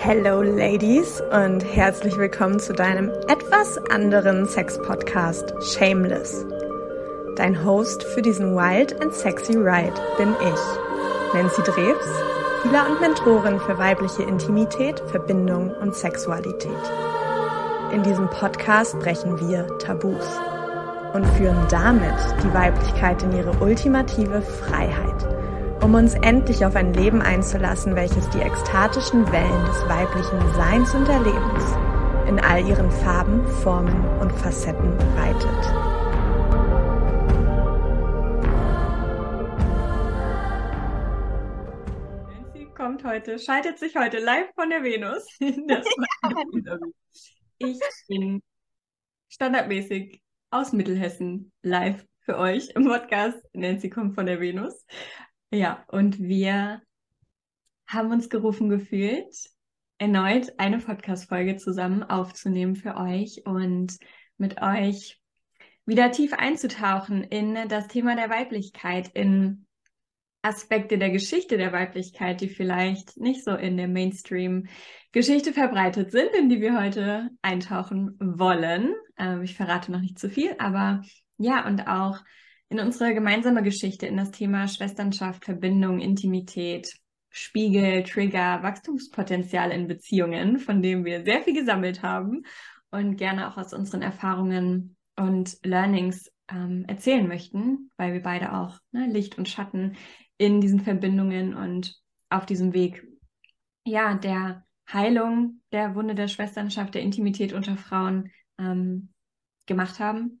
Hello Ladies und herzlich willkommen zu deinem etwas anderen Sex-Podcast Shameless. Dein Host für diesen Wild and Sexy Ride bin ich, Nancy Drews, Healer und Mentorin für weibliche Intimität, Verbindung und Sexualität. In diesem Podcast brechen wir Tabus und führen damit die Weiblichkeit in ihre ultimative Freiheit um uns endlich auf ein Leben einzulassen, welches die ekstatischen Wellen des weiblichen Seins und Erlebens in all ihren Farben, Formen und Facetten reitet. Sie kommt heute, schaltet sich heute live von der Venus. ich bin standardmäßig aus Mittelhessen live für euch im Podcast. Nancy kommt von der Venus. Ja, und wir haben uns gerufen gefühlt, erneut eine Podcast-Folge zusammen aufzunehmen für euch und mit euch wieder tief einzutauchen in das Thema der Weiblichkeit, in Aspekte der Geschichte der Weiblichkeit, die vielleicht nicht so in der Mainstream-Geschichte verbreitet sind, in die wir heute eintauchen wollen. Ähm, ich verrate noch nicht zu viel, aber ja, und auch in unsere gemeinsame Geschichte, in das Thema Schwesternschaft, Verbindung, Intimität, Spiegel, Trigger, Wachstumspotenzial in Beziehungen, von dem wir sehr viel gesammelt haben und gerne auch aus unseren Erfahrungen und Learnings ähm, erzählen möchten, weil wir beide auch ne, Licht und Schatten in diesen Verbindungen und auf diesem Weg ja der Heilung der Wunde der Schwesternschaft, der Intimität unter Frauen ähm, gemacht haben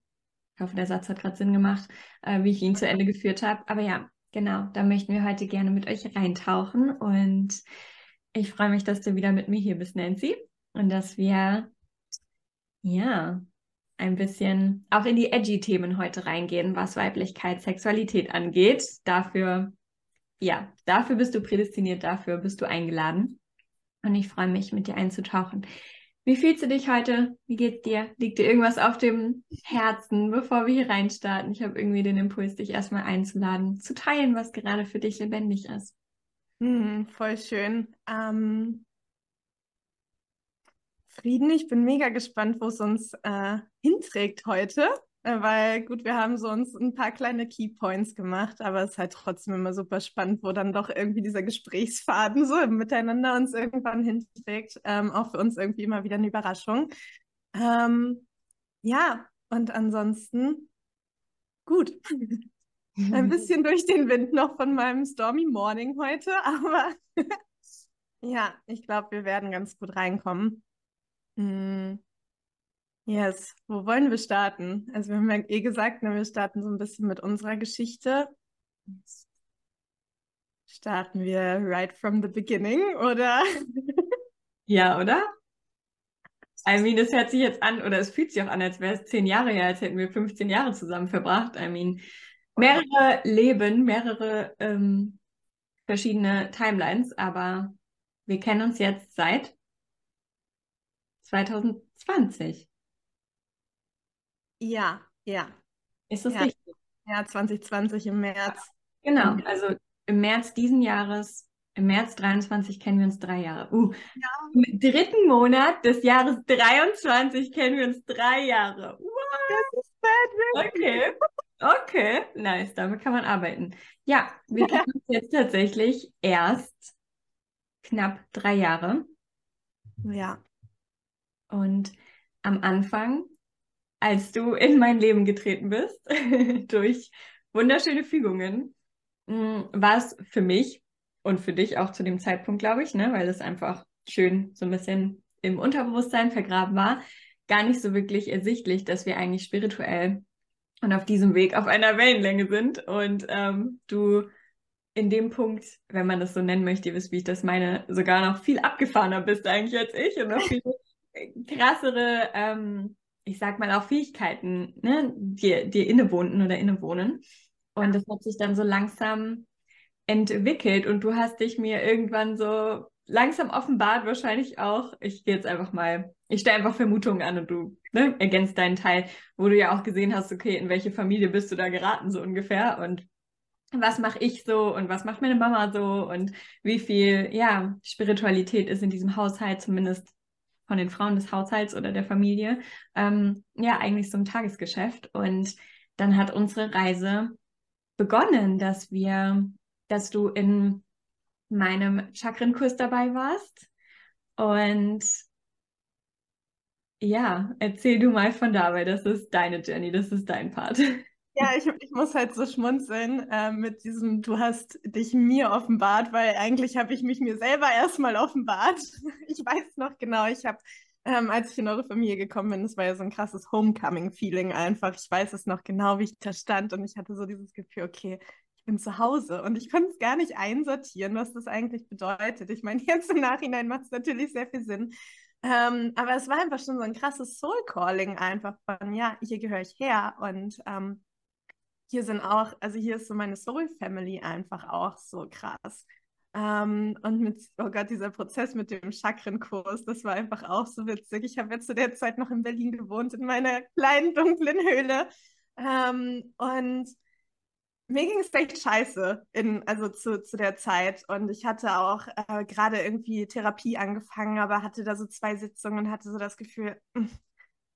ich hoffe, der Satz hat gerade Sinn gemacht, äh, wie ich ihn zu Ende geführt habe. Aber ja, genau, da möchten wir heute gerne mit euch reintauchen. Und ich freue mich, dass du wieder mit mir hier bist, Nancy. Und dass wir, ja, ein bisschen auch in die edgy Themen heute reingehen, was Weiblichkeit, Sexualität angeht. Dafür, ja, dafür bist du prädestiniert, dafür bist du eingeladen. Und ich freue mich, mit dir einzutauchen. Wie fühlst du dich heute? Wie geht's dir? Liegt dir irgendwas auf dem Herzen, bevor wir hier reinstarten? Ich habe irgendwie den Impuls, dich erstmal einzuladen, zu teilen, was gerade für dich lebendig ist. Hm, voll schön. Ähm, Frieden, ich bin mega gespannt, wo es uns äh, hinträgt heute. Weil gut, wir haben so uns ein paar kleine Keypoints gemacht, aber es ist halt trotzdem immer super spannend, wo dann doch irgendwie dieser Gesprächsfaden so Miteinander uns irgendwann hinträgt. Ähm, auch für uns irgendwie immer wieder eine Überraschung. Ähm, ja, und ansonsten gut. Ein bisschen durch den Wind noch von meinem Stormy Morning heute, aber ja, ich glaube, wir werden ganz gut reinkommen. Hm. Yes, wo wollen wir starten? Also wir haben ja eh gesagt, ne, wir starten so ein bisschen mit unserer Geschichte. Starten wir right from the beginning, oder? Ja, oder? I mean, es hört sich jetzt an, oder es fühlt sich auch an, als wäre es zehn Jahre her, als hätten wir 15 Jahre zusammen verbracht. I mean, mehrere Leben, mehrere ähm, verschiedene Timelines, aber wir kennen uns jetzt seit 2020. Ja, ja. Ist das ja. richtig? Ja, 2020 im März. Genau, also im März diesen Jahres, im März 23 kennen wir uns drei Jahre. Uh, ja. Im dritten Monat des Jahres 23 kennen wir uns drei Jahre. What? Das ist bad, Okay. Okay, nice, damit kann man arbeiten. Ja, wir kennen uns jetzt tatsächlich erst knapp drei Jahre. Ja. Und am Anfang als du in mein Leben getreten bist, durch wunderschöne Fügungen, mm, war es für mich und für dich auch zu dem Zeitpunkt, glaube ich, ne, weil es einfach schön so ein bisschen im Unterbewusstsein vergraben war, gar nicht so wirklich ersichtlich, dass wir eigentlich spirituell und auf diesem Weg auf einer Wellenlänge sind. Und ähm, du in dem Punkt, wenn man das so nennen möchte, ihr wisst, wie ich das meine, sogar noch viel abgefahrener bist eigentlich als ich und noch viel krassere ähm, ich sag mal, auch Fähigkeiten, ne, dir, dir innewohnten oder innewohnen. Und das hat sich dann so langsam entwickelt und du hast dich mir irgendwann so langsam offenbart, wahrscheinlich auch. Ich gehe jetzt einfach mal, ich stelle einfach Vermutungen an und du ne, ergänzt deinen Teil, wo du ja auch gesehen hast, okay, in welche Familie bist du da geraten, so ungefähr. Und was mache ich so und was macht meine Mama so und wie viel, ja, Spiritualität ist in diesem Haushalt, zumindest von den Frauen des Haushalts oder der Familie, ähm, ja, eigentlich so ein Tagesgeschäft. Und dann hat unsere Reise begonnen, dass wir, dass du in meinem Chakrenkurs dabei warst. Und ja, erzähl du mal von dabei. Das ist deine Journey, das ist dein Part. Ja, ich, ich muss halt so schmunzeln äh, mit diesem, du hast dich mir offenbart, weil eigentlich habe ich mich mir selber erstmal offenbart. Ich weiß noch genau, ich habe, ähm, als ich in eure Familie gekommen bin, das war ja so ein krasses Homecoming-Feeling einfach. Ich weiß es noch genau, wie ich da stand und ich hatte so dieses Gefühl, okay, ich bin zu Hause und ich konnte es gar nicht einsortieren, was das eigentlich bedeutet. Ich meine, jetzt im Nachhinein macht es natürlich sehr viel Sinn. Ähm, aber es war einfach schon so ein krasses Soul-Calling einfach von, ja, hier gehöre ich her und ähm, hier sind auch, also hier ist so meine Soul Family einfach auch so krass. Ähm, und mit, oh Gott, dieser Prozess mit dem Chakrenkurs, das war einfach auch so witzig. Ich habe jetzt zu der Zeit noch in Berlin gewohnt, in meiner kleinen dunklen Höhle. Ähm, und mir ging es echt scheiße, in, also zu, zu der Zeit. Und ich hatte auch äh, gerade irgendwie Therapie angefangen, aber hatte da so zwei Sitzungen und hatte so das Gefühl, hm,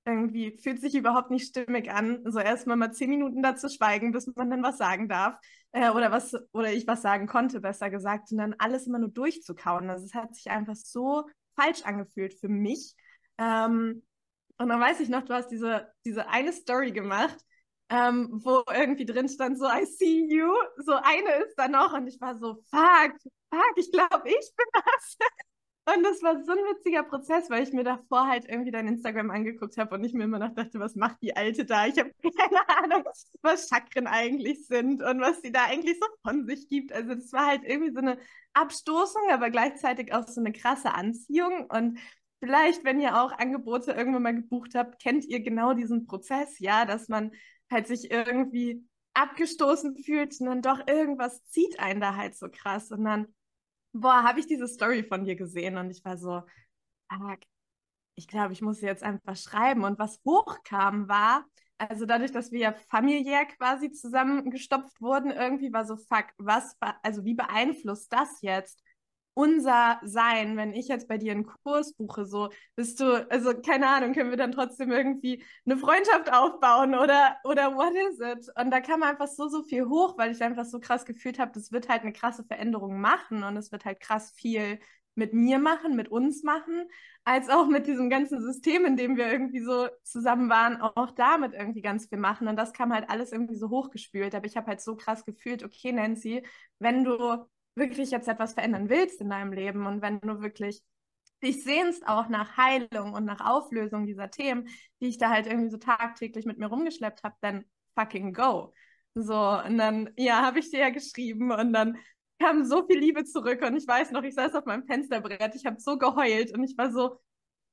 irgendwie fühlt sich überhaupt nicht stimmig an, so erstmal mal zehn Minuten dazu schweigen, bis man dann was sagen darf äh, oder was oder ich was sagen konnte, besser gesagt, und dann alles immer nur durchzukauen. Also es hat sich einfach so falsch angefühlt für mich. Ähm, und dann weiß ich noch, du hast diese, diese eine Story gemacht, ähm, wo irgendwie drin stand so I see you, so eine ist da noch und ich war so fuck, fuck, ich glaube, ich bin das. Und das war so ein witziger Prozess, weil ich mir davor halt irgendwie dein Instagram angeguckt habe und ich mir immer noch dachte, was macht die Alte da? Ich habe keine Ahnung, was Chakren eigentlich sind und was sie da eigentlich so von sich gibt. Also das war halt irgendwie so eine Abstoßung, aber gleichzeitig auch so eine krasse Anziehung. Und vielleicht, wenn ihr auch Angebote irgendwann mal gebucht habt, kennt ihr genau diesen Prozess, ja, dass man halt sich irgendwie abgestoßen fühlt und dann doch irgendwas zieht einen da halt so krass und dann boah, habe ich diese Story von dir gesehen und ich war so, ich glaube, ich muss sie jetzt einfach schreiben. Und was hochkam war, also dadurch, dass wir ja familiär quasi zusammengestopft wurden, irgendwie war so, fuck, was, also wie beeinflusst das jetzt unser Sein, wenn ich jetzt bei dir einen Kurs buche, so bist du, also keine Ahnung, können wir dann trotzdem irgendwie eine Freundschaft aufbauen oder, oder what is it? Und da kam einfach so, so viel hoch, weil ich einfach so krass gefühlt habe, das wird halt eine krasse Veränderung machen und es wird halt krass viel mit mir machen, mit uns machen, als auch mit diesem ganzen System, in dem wir irgendwie so zusammen waren, auch damit irgendwie ganz viel machen. Und das kam halt alles irgendwie so hochgespült. Aber ich habe halt so krass gefühlt, okay, Nancy, wenn du wirklich jetzt etwas verändern willst in deinem Leben und wenn du wirklich dich sehnst auch nach Heilung und nach Auflösung dieser Themen, die ich da halt irgendwie so tagtäglich mit mir rumgeschleppt habe, dann fucking go. So, und dann, ja, habe ich dir ja geschrieben und dann kam so viel Liebe zurück und ich weiß noch, ich saß auf meinem Fensterbrett, ich habe so geheult und ich war so,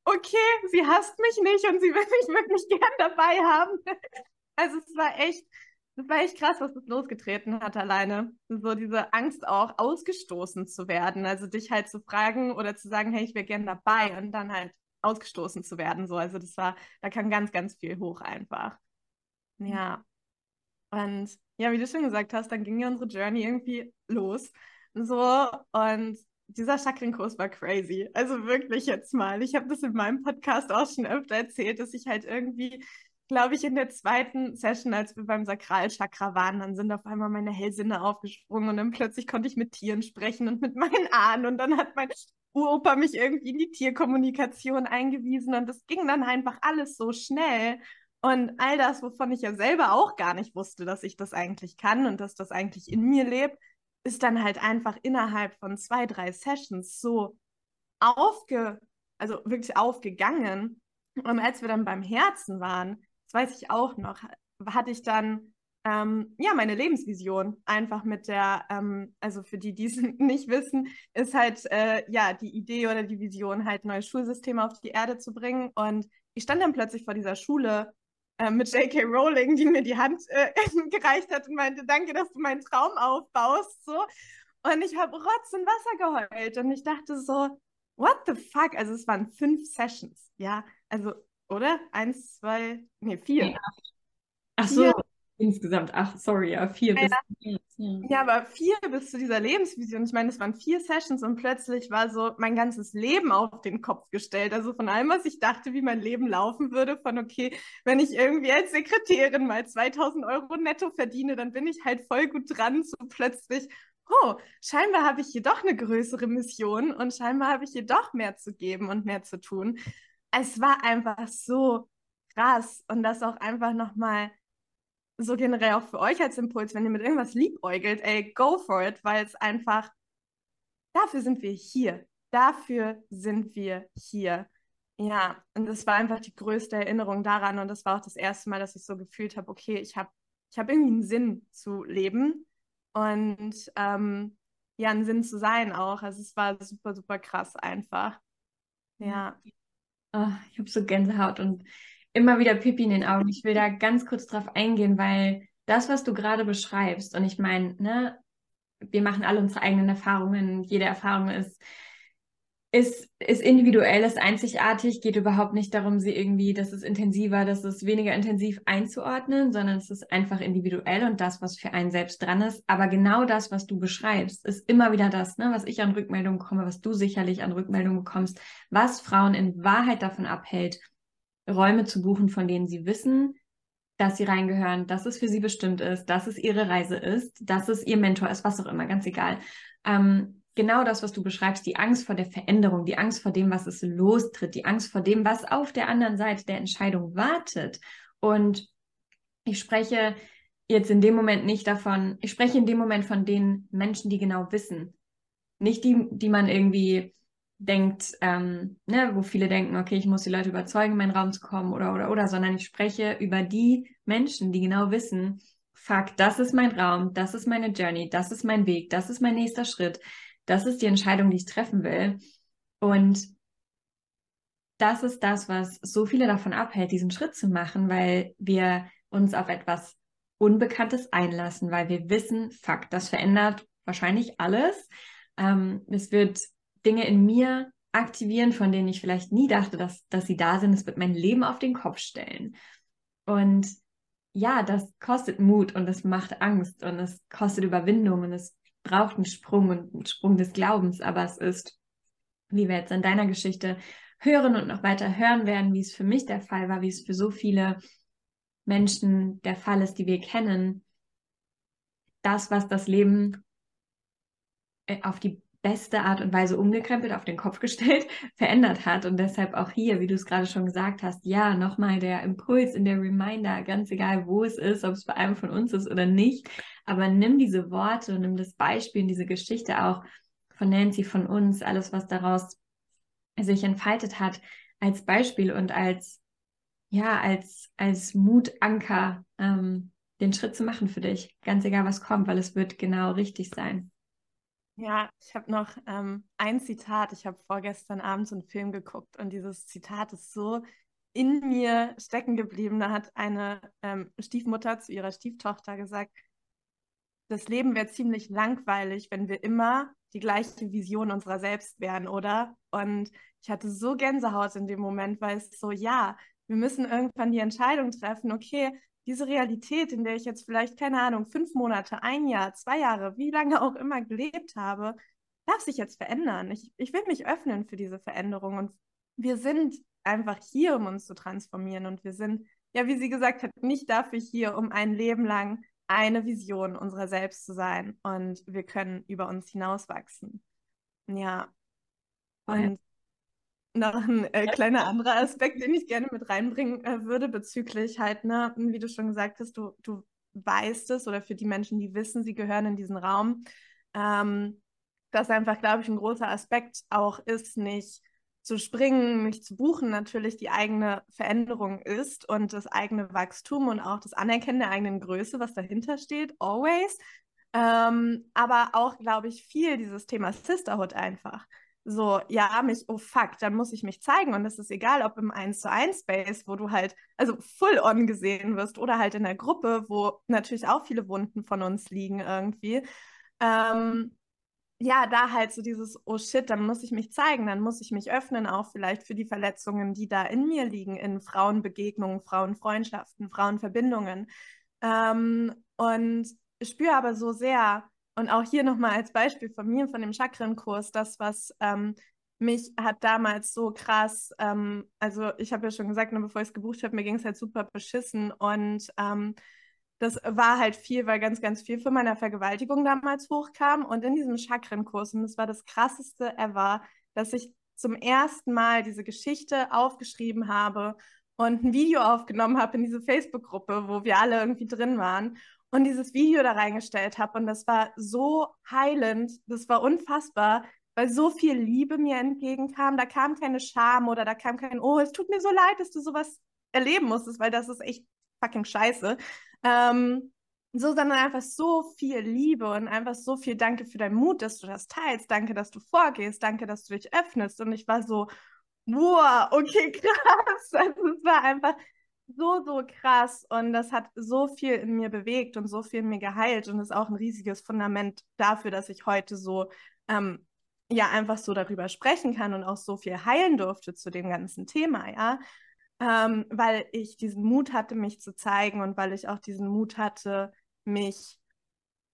okay, sie hasst mich nicht und sie will mich wirklich gern dabei haben. Also es war echt, das war echt krass, was das losgetreten hat alleine. So diese Angst auch ausgestoßen zu werden. Also dich halt zu fragen oder zu sagen, hey, ich wäre gern dabei und dann halt ausgestoßen zu werden. So, also das war, da kam ganz, ganz viel hoch einfach. Ja. Und ja, wie du schon gesagt hast, dann ging ja unsere Journey irgendwie los. So, und dieser Chakrenkurs war crazy. Also wirklich jetzt mal. Ich habe das in meinem Podcast auch schon öfter erzählt, dass ich halt irgendwie glaube ich, in der zweiten Session, als wir beim Sakralchakra waren, dann sind auf einmal meine Hellsinne aufgesprungen und dann plötzlich konnte ich mit Tieren sprechen und mit meinen Ahnen und dann hat mein Uropa mich irgendwie in die Tierkommunikation eingewiesen und das ging dann einfach alles so schnell. Und all das, wovon ich ja selber auch gar nicht wusste, dass ich das eigentlich kann und dass das eigentlich in mir lebt, ist dann halt einfach innerhalb von zwei, drei Sessions so aufge, also wirklich aufgegangen. Und als wir dann beim Herzen waren, das weiß ich auch noch, hatte ich dann ähm, ja meine Lebensvision einfach mit der, ähm, also für die, die es nicht wissen, ist halt äh, ja die Idee oder die Vision, halt neues Schulsystem auf die Erde zu bringen. Und ich stand dann plötzlich vor dieser Schule äh, mit J.K. Rowling, die mir die Hand äh, gereicht hat und meinte, danke, dass du meinen Traum aufbaust. So. Und ich habe Rotz und Wasser geheult und ich dachte so, what the fuck? Also es waren fünf Sessions, ja. Also oder? Eins, zwei, nee, vier. Ach so. insgesamt acht, sorry, ja, vier ja, bis. Ja. ja, aber vier bis zu dieser Lebensvision. Ich meine, es waren vier Sessions und plötzlich war so mein ganzes Leben auf den Kopf gestellt. Also von allem, was ich dachte, wie mein Leben laufen würde, von okay, wenn ich irgendwie als Sekretärin mal 2000 Euro netto verdiene, dann bin ich halt voll gut dran, so plötzlich. Oh, scheinbar habe ich hier doch eine größere Mission und scheinbar habe ich hier doch mehr zu geben und mehr zu tun. Es war einfach so krass und das auch einfach nochmal so generell auch für euch als Impuls, wenn ihr mit irgendwas liebäugelt, ey, go for it, weil es einfach, dafür sind wir hier. Dafür sind wir hier. Ja, und das war einfach die größte Erinnerung daran und das war auch das erste Mal, dass ich so gefühlt habe, okay, ich habe ich hab irgendwie einen Sinn zu leben und ähm, ja, einen Sinn zu sein auch. Also es war super, super krass einfach. Ja. Oh, ich habe so Gänsehaut und immer wieder Pipi in den Augen. Ich will da ganz kurz drauf eingehen, weil das, was du gerade beschreibst, und ich meine, ne, wir machen alle unsere eigenen Erfahrungen, jede Erfahrung ist, ist, ist individuell, ist einzigartig, geht überhaupt nicht darum, sie irgendwie, das ist intensiver, das ist weniger intensiv einzuordnen, sondern es ist einfach individuell und das, was für einen selbst dran ist. Aber genau das, was du beschreibst, ist immer wieder das, ne, was ich an Rückmeldungen bekomme, was du sicherlich an Rückmeldungen bekommst, was Frauen in Wahrheit davon abhält, Räume zu buchen, von denen sie wissen, dass sie reingehören, dass es für sie bestimmt ist, dass es ihre Reise ist, dass es ihr Mentor ist, was auch immer, ganz egal. Ähm, genau das, was du beschreibst, die Angst vor der Veränderung, die Angst vor dem, was es lostritt, die Angst vor dem, was auf der anderen Seite der Entscheidung wartet. Und ich spreche jetzt in dem Moment nicht davon, ich spreche in dem Moment von den Menschen, die genau wissen. Nicht die, die man irgendwie denkt, ähm, ne, wo viele denken, okay, ich muss die Leute überzeugen, in meinen Raum zu kommen oder, oder, oder, sondern ich spreche über die Menschen, die genau wissen, fuck, das ist mein Raum, das ist meine Journey, das ist mein Weg, das ist mein nächster Schritt, das ist die Entscheidung, die ich treffen will. Und das ist das, was so viele davon abhält, diesen Schritt zu machen, weil wir uns auf etwas Unbekanntes einlassen, weil wir wissen, fuck, das verändert wahrscheinlich alles. Ähm, es wird Dinge in mir aktivieren, von denen ich vielleicht nie dachte, dass, dass sie da sind. Es wird mein Leben auf den Kopf stellen. Und ja, das kostet Mut und es macht Angst und es kostet Überwindung und es braucht einen Sprung und einen Sprung des Glaubens, aber es ist, wie wir jetzt in deiner Geschichte hören und noch weiter hören werden, wie es für mich der Fall war, wie es für so viele Menschen der Fall ist, die wir kennen, das, was das Leben äh, auf die beste Art und Weise umgekrempelt, auf den Kopf gestellt, verändert hat. Und deshalb auch hier, wie du es gerade schon gesagt hast, ja, nochmal der Impuls in der Reminder, ganz egal, wo es ist, ob es bei einem von uns ist oder nicht. Aber nimm diese Worte und nimm das Beispiel, diese Geschichte auch von Nancy, von uns, alles, was daraus sich entfaltet hat, als Beispiel und als, ja, als, als Mutanker, ähm, den Schritt zu machen für dich. Ganz egal, was kommt, weil es wird genau richtig sein. Ja, ich habe noch ähm, ein Zitat. Ich habe vorgestern Abend so einen Film geguckt und dieses Zitat ist so in mir stecken geblieben. Da hat eine ähm, Stiefmutter zu ihrer Stieftochter gesagt, das Leben wäre ziemlich langweilig, wenn wir immer die gleiche Vision unserer selbst wären, oder? Und ich hatte so Gänsehaut in dem Moment, weil es so, ja, wir müssen irgendwann die Entscheidung treffen, okay, diese Realität, in der ich jetzt vielleicht, keine Ahnung, fünf Monate, ein Jahr, zwei Jahre, wie lange auch immer gelebt habe, darf sich jetzt verändern. Ich, ich will mich öffnen für diese Veränderung und wir sind einfach hier, um uns zu transformieren und wir sind, ja, wie sie gesagt hat, nicht dafür hier, um ein Leben lang eine Vision unserer selbst zu sein und wir können über uns hinauswachsen. Ja. Und noch ein äh, kleiner anderer Aspekt, den ich gerne mit reinbringen äh, würde, bezüglich halt, ne, wie du schon gesagt hast, du, du weißt es oder für die Menschen, die wissen, sie gehören in diesen Raum, ähm, dass einfach, glaube ich, ein großer Aspekt auch ist, nicht zu springen, nicht zu buchen, natürlich die eigene Veränderung ist und das eigene Wachstum und auch das Anerkennen der eigenen Größe, was dahinter steht, always. Ähm, aber auch, glaube ich, viel dieses Thema Sisterhood einfach so, ja, mich, oh fuck, dann muss ich mich zeigen. Und es ist egal, ob im 1 zu 1 Space, wo du halt, also full on gesehen wirst, oder halt in der Gruppe, wo natürlich auch viele Wunden von uns liegen irgendwie. Ähm, ja, da halt so dieses, oh shit, dann muss ich mich zeigen, dann muss ich mich öffnen, auch vielleicht für die Verletzungen, die da in mir liegen, in Frauenbegegnungen, Frauenfreundschaften, Frauenverbindungen. Ähm, und spüre aber so sehr, und auch hier nochmal als Beispiel von mir, von dem Chakrenkurs, das, was ähm, mich hat damals so krass, ähm, also ich habe ja schon gesagt, ne, bevor ich es gebucht habe, mir ging es halt super beschissen. Und ähm, das war halt viel, weil ganz, ganz viel von meiner Vergewaltigung damals hochkam. Und in diesem Chakrenkurs, und das war das krasseste ever, dass ich zum ersten Mal diese Geschichte aufgeschrieben habe und ein Video aufgenommen habe in diese Facebook-Gruppe, wo wir alle irgendwie drin waren und dieses Video da reingestellt habe. Und das war so heilend, das war unfassbar, weil so viel Liebe mir entgegenkam. Da kam keine Scham oder da kam kein, oh, es tut mir so leid, dass du sowas erleben musstest, weil das ist echt fucking scheiße. Ähm, so, sondern einfach so viel Liebe und einfach so viel Danke für deinen Mut, dass du das teilst. Danke, dass du vorgehst. Danke, dass du dich öffnest. Und ich war so, wow, okay, krass. Also es war einfach so, so krass und das hat so viel in mir bewegt und so viel in mir geheilt und ist auch ein riesiges Fundament dafür, dass ich heute so, ähm, ja, einfach so darüber sprechen kann und auch so viel heilen durfte zu dem ganzen Thema, ja. Ähm, weil ich diesen Mut hatte, mich zu zeigen und weil ich auch diesen Mut hatte, mich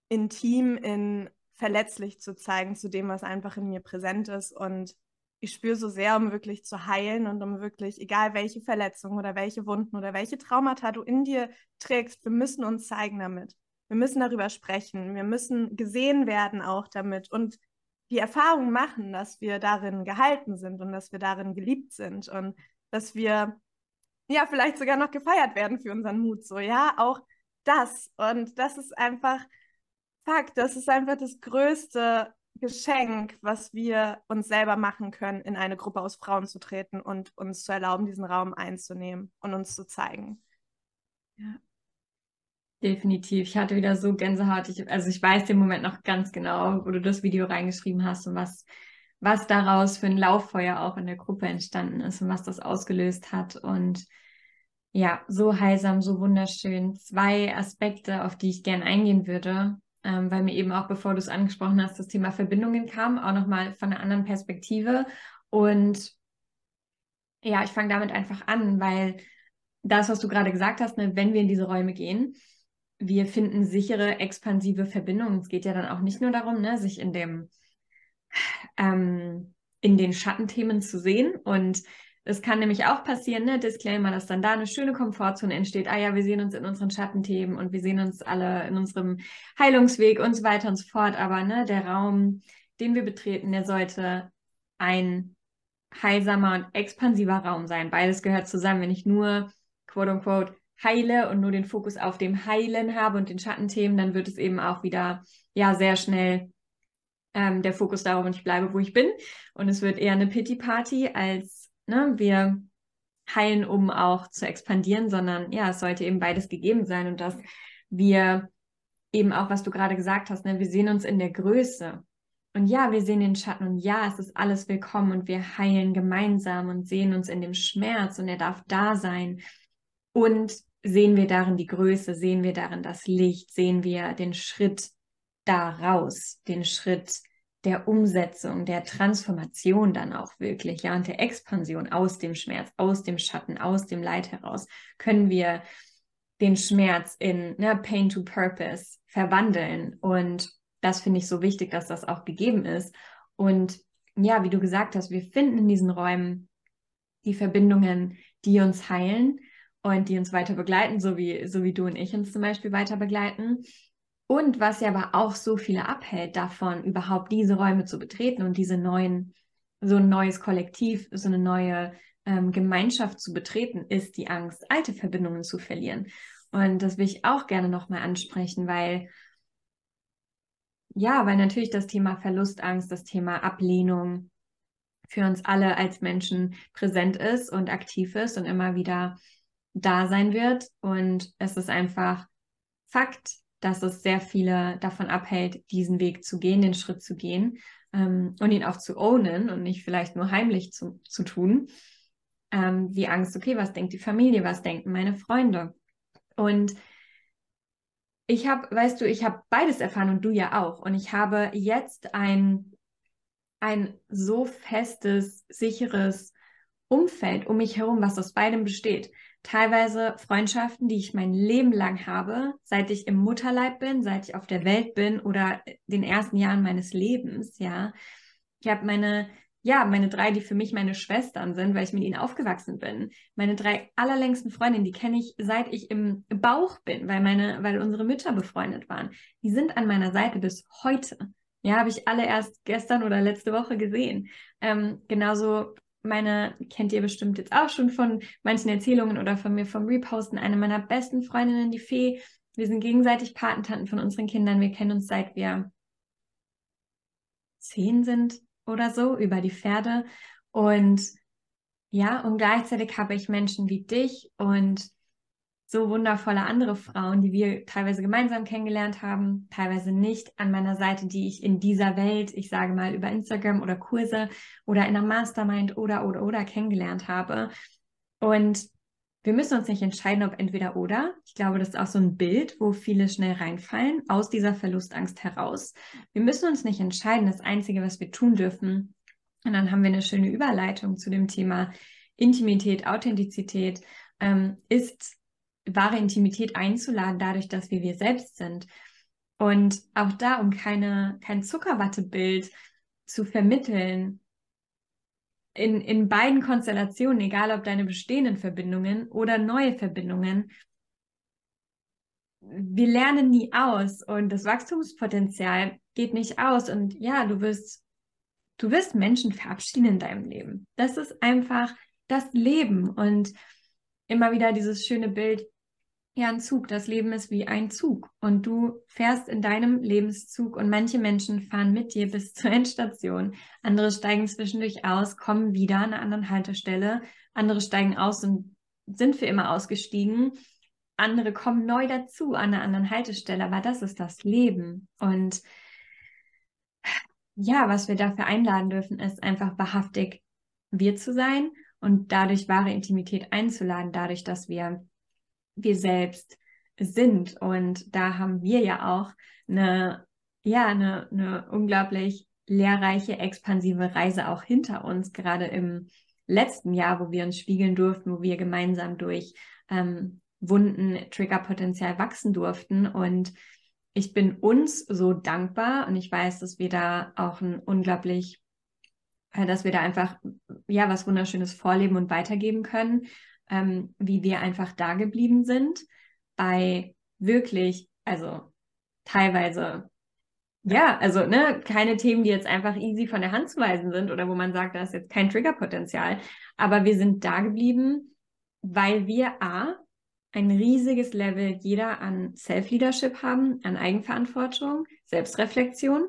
intim in verletzlich zu zeigen zu dem, was einfach in mir präsent ist und ich spüre so sehr, um wirklich zu heilen und um wirklich, egal welche Verletzungen oder welche Wunden oder welche Traumata du in dir trägst, wir müssen uns zeigen damit. Wir müssen darüber sprechen. Wir müssen gesehen werden auch damit und die Erfahrung machen, dass wir darin gehalten sind und dass wir darin geliebt sind und dass wir ja vielleicht sogar noch gefeiert werden für unseren Mut. So, ja, auch das. Und das ist einfach Fakt, das ist einfach das größte Geschenk, was wir uns selber machen können, in eine Gruppe aus Frauen zu treten und uns zu erlauben, diesen Raum einzunehmen und uns zu zeigen. Ja. Definitiv. Ich hatte wieder so Gänsehaut. Ich, also ich weiß den Moment noch ganz genau, wo du das Video reingeschrieben hast und was, was daraus für ein Lauffeuer auch in der Gruppe entstanden ist und was das ausgelöst hat. Und ja, so heilsam, so wunderschön. Zwei Aspekte, auf die ich gern eingehen würde, ähm, weil mir eben auch, bevor du es angesprochen hast, das Thema Verbindungen kam, auch nochmal von einer anderen Perspektive. Und ja, ich fange damit einfach an, weil das, was du gerade gesagt hast, ne, wenn wir in diese Räume gehen, wir finden sichere, expansive Verbindungen. Es geht ja dann auch nicht nur darum, ne, sich in dem ähm, in den Schattenthemen zu sehen und es kann nämlich auch passieren, ne, Disclaimer, dass dann da eine schöne Komfortzone entsteht. Ah ja, wir sehen uns in unseren Schattenthemen und wir sehen uns alle in unserem Heilungsweg und so weiter und so fort. Aber ne, der Raum, den wir betreten, der sollte ein heilsamer und expansiver Raum sein. Beides gehört zusammen. Wenn ich nur, quote unquote, heile und nur den Fokus auf dem Heilen habe und den Schattenthemen, dann wird es eben auch wieder, ja, sehr schnell ähm, der Fokus darauf und ich bleibe, wo ich bin. Und es wird eher eine Pity-Party als ne, wir heilen, um auch zu expandieren, sondern ja, es sollte eben beides gegeben sein und dass wir eben auch, was du gerade gesagt hast, ne, wir sehen uns in der Größe. Und ja, wir sehen den Schatten und ja, es ist alles willkommen und wir heilen gemeinsam und sehen uns in dem Schmerz und er darf da sein. Und sehen wir darin die Größe, sehen wir darin das Licht, sehen wir den Schritt daraus, den Schritt der Umsetzung, der Transformation dann auch wirklich, ja, und der Expansion aus dem Schmerz, aus dem Schatten, aus dem Leid heraus, können wir den Schmerz in ne, Pain to Purpose verwandeln. Und das finde ich so wichtig, dass das auch gegeben ist. Und ja, wie du gesagt hast, wir finden in diesen Räumen die Verbindungen, die uns heilen und die uns weiter begleiten, so wie, so wie du und ich uns zum Beispiel weiter begleiten. Und was ja aber auch so viele abhält davon, überhaupt diese Räume zu betreten und diese neuen, so ein neues Kollektiv, so eine neue ähm, Gemeinschaft zu betreten, ist die Angst, alte Verbindungen zu verlieren. Und das will ich auch gerne nochmal ansprechen, weil ja, weil natürlich das Thema Verlustangst, das Thema Ablehnung für uns alle als Menschen präsent ist und aktiv ist und immer wieder da sein wird. Und es ist einfach Fakt, dass es sehr viele davon abhält, diesen Weg zu gehen, den Schritt zu gehen ähm, und ihn auch zu ownen und nicht vielleicht nur heimlich zu, zu tun. Ähm, wie Angst, okay, was denkt die Familie, was denken meine Freunde? Und ich habe, weißt du, ich habe beides erfahren und du ja auch. Und ich habe jetzt ein, ein so festes, sicheres Umfeld um mich herum, was aus beidem besteht. Teilweise Freundschaften, die ich mein Leben lang habe, seit ich im Mutterleib bin, seit ich auf der Welt bin oder den ersten Jahren meines Lebens, ja. Ich habe meine, ja, meine drei, die für mich meine Schwestern sind, weil ich mit ihnen aufgewachsen bin. Meine drei allerlängsten Freundinnen, die kenne ich seit ich im Bauch bin, weil meine, weil unsere Mütter befreundet waren. Die sind an meiner Seite bis heute. Ja, habe ich alle erst gestern oder letzte Woche gesehen. Ähm, genauso meine, kennt ihr bestimmt jetzt auch schon von manchen Erzählungen oder von mir vom Reposten, eine meiner besten Freundinnen, die Fee. Wir sind gegenseitig Patentanten von unseren Kindern. Wir kennen uns seit wir zehn sind oder so über die Pferde. Und ja, und gleichzeitig habe ich Menschen wie dich und so wundervolle andere Frauen, die wir teilweise gemeinsam kennengelernt haben, teilweise nicht an meiner Seite, die ich in dieser Welt, ich sage mal über Instagram oder Kurse oder in einer Mastermind oder oder oder kennengelernt habe. Und wir müssen uns nicht entscheiden, ob entweder oder. Ich glaube, das ist auch so ein Bild, wo viele schnell reinfallen aus dieser Verlustangst heraus. Wir müssen uns nicht entscheiden. Das Einzige, was wir tun dürfen, und dann haben wir eine schöne Überleitung zu dem Thema Intimität, Authentizität, ähm, ist wahre Intimität einzuladen, dadurch, dass wir wir selbst sind. Und auch da, um keine, kein Zuckerwattebild zu vermitteln, in, in beiden Konstellationen, egal ob deine bestehenden Verbindungen oder neue Verbindungen, wir lernen nie aus und das Wachstumspotenzial geht nicht aus. Und ja, du wirst, du wirst Menschen verabschieden in deinem Leben. Das ist einfach das Leben und immer wieder dieses schöne Bild, ja ein Zug. Das Leben ist wie ein Zug und du fährst in deinem Lebenszug und manche Menschen fahren mit dir bis zur Endstation. Andere steigen zwischendurch aus, kommen wieder an einer anderen Haltestelle. Andere steigen aus und sind für immer ausgestiegen. Andere kommen neu dazu an einer anderen Haltestelle, aber das ist das Leben. Und ja, was wir dafür einladen dürfen, ist einfach wahrhaftig wir zu sein und dadurch wahre Intimität einzuladen, dadurch, dass wir wir selbst sind. Und da haben wir ja auch eine, ja, eine, eine unglaublich lehrreiche, expansive Reise auch hinter uns, gerade im letzten Jahr, wo wir uns spiegeln durften, wo wir gemeinsam durch ähm, Wunden, Triggerpotenzial wachsen durften. Und ich bin uns so dankbar und ich weiß, dass wir da auch ein unglaublich, äh, dass wir da einfach ja was Wunderschönes vorleben und weitergeben können ähm, wie wir einfach da geblieben sind, bei wirklich, also teilweise, ja, also ne, keine Themen, die jetzt einfach easy von der Hand zu weisen sind oder wo man sagt, da ist jetzt kein Triggerpotenzial, aber wir sind da geblieben, weil wir A, ein riesiges Level jeder an Self-Leadership haben, an Eigenverantwortung, Selbstreflexion.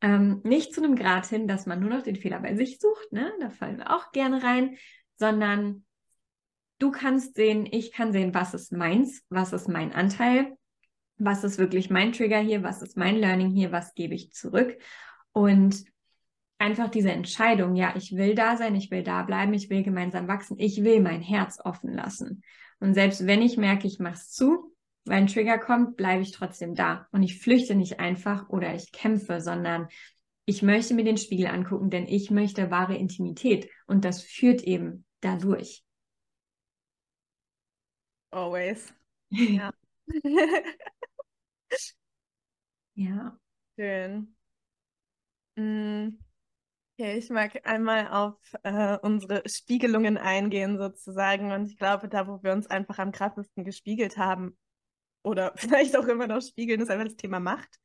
Ähm, nicht zu einem Grad hin, dass man nur noch den Fehler bei sich sucht, ne? da fallen wir auch gerne rein, sondern Du kannst sehen, ich kann sehen, was ist meins, was ist mein Anteil, was ist wirklich mein Trigger hier, was ist mein Learning hier, was gebe ich zurück. Und einfach diese Entscheidung, ja, ich will da sein, ich will da bleiben, ich will gemeinsam wachsen, ich will mein Herz offen lassen. Und selbst wenn ich merke, ich mache es zu, weil ein Trigger kommt, bleibe ich trotzdem da. Und ich flüchte nicht einfach oder ich kämpfe, sondern ich möchte mir den Spiegel angucken, denn ich möchte wahre Intimität. Und das führt eben dadurch. Always. Ja. ja. Schön. Mm. Okay, ich mag einmal auf äh, unsere Spiegelungen eingehen sozusagen. Und ich glaube, da, wo wir uns einfach am krassesten gespiegelt haben oder vielleicht auch immer noch spiegeln, ist einfach das Thema Macht.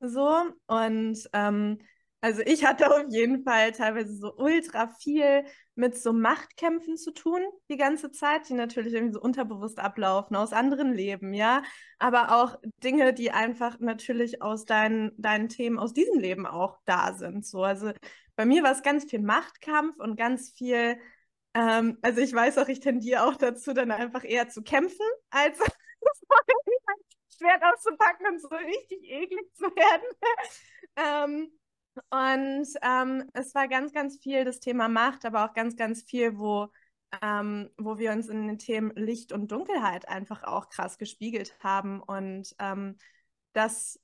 So. Und ähm, also ich hatte auf jeden Fall teilweise so ultra viel mit so Machtkämpfen zu tun die ganze Zeit, die natürlich irgendwie so unterbewusst ablaufen aus anderen Leben, ja, aber auch Dinge, die einfach natürlich aus deinen, deinen Themen aus diesem Leben auch da sind. So, also bei mir war es ganz viel Machtkampf und ganz viel, ähm, also ich weiß auch, ich tendiere auch dazu, dann einfach eher zu kämpfen, als Schwert auszupacken und so richtig eklig zu werden. ähm, und ähm, es war ganz, ganz viel das Thema Macht, aber auch ganz, ganz viel, wo, ähm, wo wir uns in den Themen Licht und Dunkelheit einfach auch krass gespiegelt haben. Und ähm, das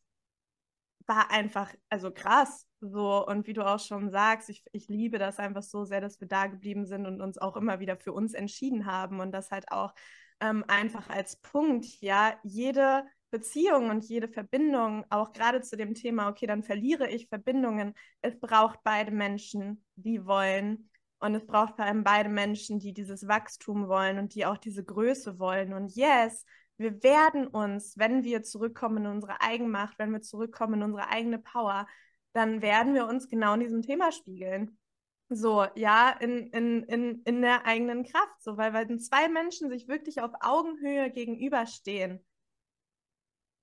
war einfach, also krass. So, und wie du auch schon sagst, ich, ich liebe das einfach so sehr, dass wir da geblieben sind und uns auch immer wieder für uns entschieden haben und das halt auch ähm, einfach als Punkt, ja, jede Beziehung und jede Verbindung, auch gerade zu dem Thema, okay, dann verliere ich Verbindungen. Es braucht beide Menschen, die wollen. Und es braucht vor allem beide Menschen, die dieses Wachstum wollen und die auch diese Größe wollen. Und yes, wir werden uns, wenn wir zurückkommen in unsere Eigenmacht, wenn wir zurückkommen in unsere eigene Power, dann werden wir uns genau in diesem Thema spiegeln. So, ja, in, in, in, in der eigenen Kraft. So, weil wenn zwei Menschen sich wirklich auf Augenhöhe gegenüberstehen,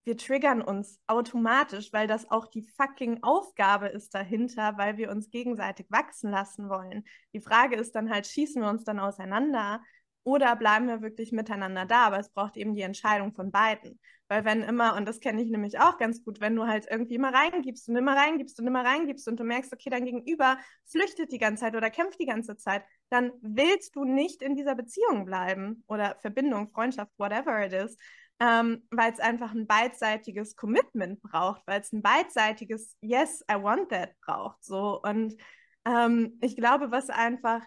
wir triggern uns automatisch, weil das auch die fucking Aufgabe ist dahinter, weil wir uns gegenseitig wachsen lassen wollen. Die Frage ist dann halt, schießen wir uns dann auseinander oder bleiben wir wirklich miteinander da? Aber es braucht eben die Entscheidung von beiden. Weil wenn immer, und das kenne ich nämlich auch ganz gut, wenn du halt irgendwie immer reingibst und immer reingibst und immer reingibst und du merkst, okay, dein Gegenüber flüchtet die ganze Zeit oder kämpft die ganze Zeit, dann willst du nicht in dieser Beziehung bleiben oder Verbindung, Freundschaft, whatever it is, ähm, weil es einfach ein beidseitiges Commitment braucht, weil es ein beidseitiges Yes, I want that braucht. So und ähm, ich glaube, was einfach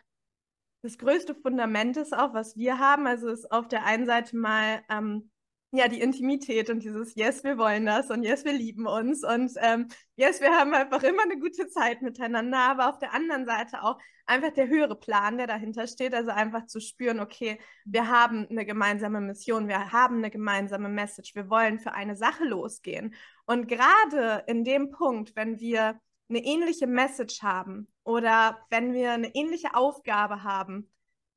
das größte Fundament ist auch, was wir haben, also ist auf der einen Seite mal ähm, ja, die Intimität und dieses Yes, wir wollen das und Yes, wir lieben uns und ähm, Yes, wir haben einfach immer eine gute Zeit miteinander, aber auf der anderen Seite auch einfach der höhere Plan, der dahinter steht, also einfach zu spüren, okay, wir haben eine gemeinsame Mission, wir haben eine gemeinsame Message, wir wollen für eine Sache losgehen. Und gerade in dem Punkt, wenn wir eine ähnliche Message haben oder wenn wir eine ähnliche Aufgabe haben,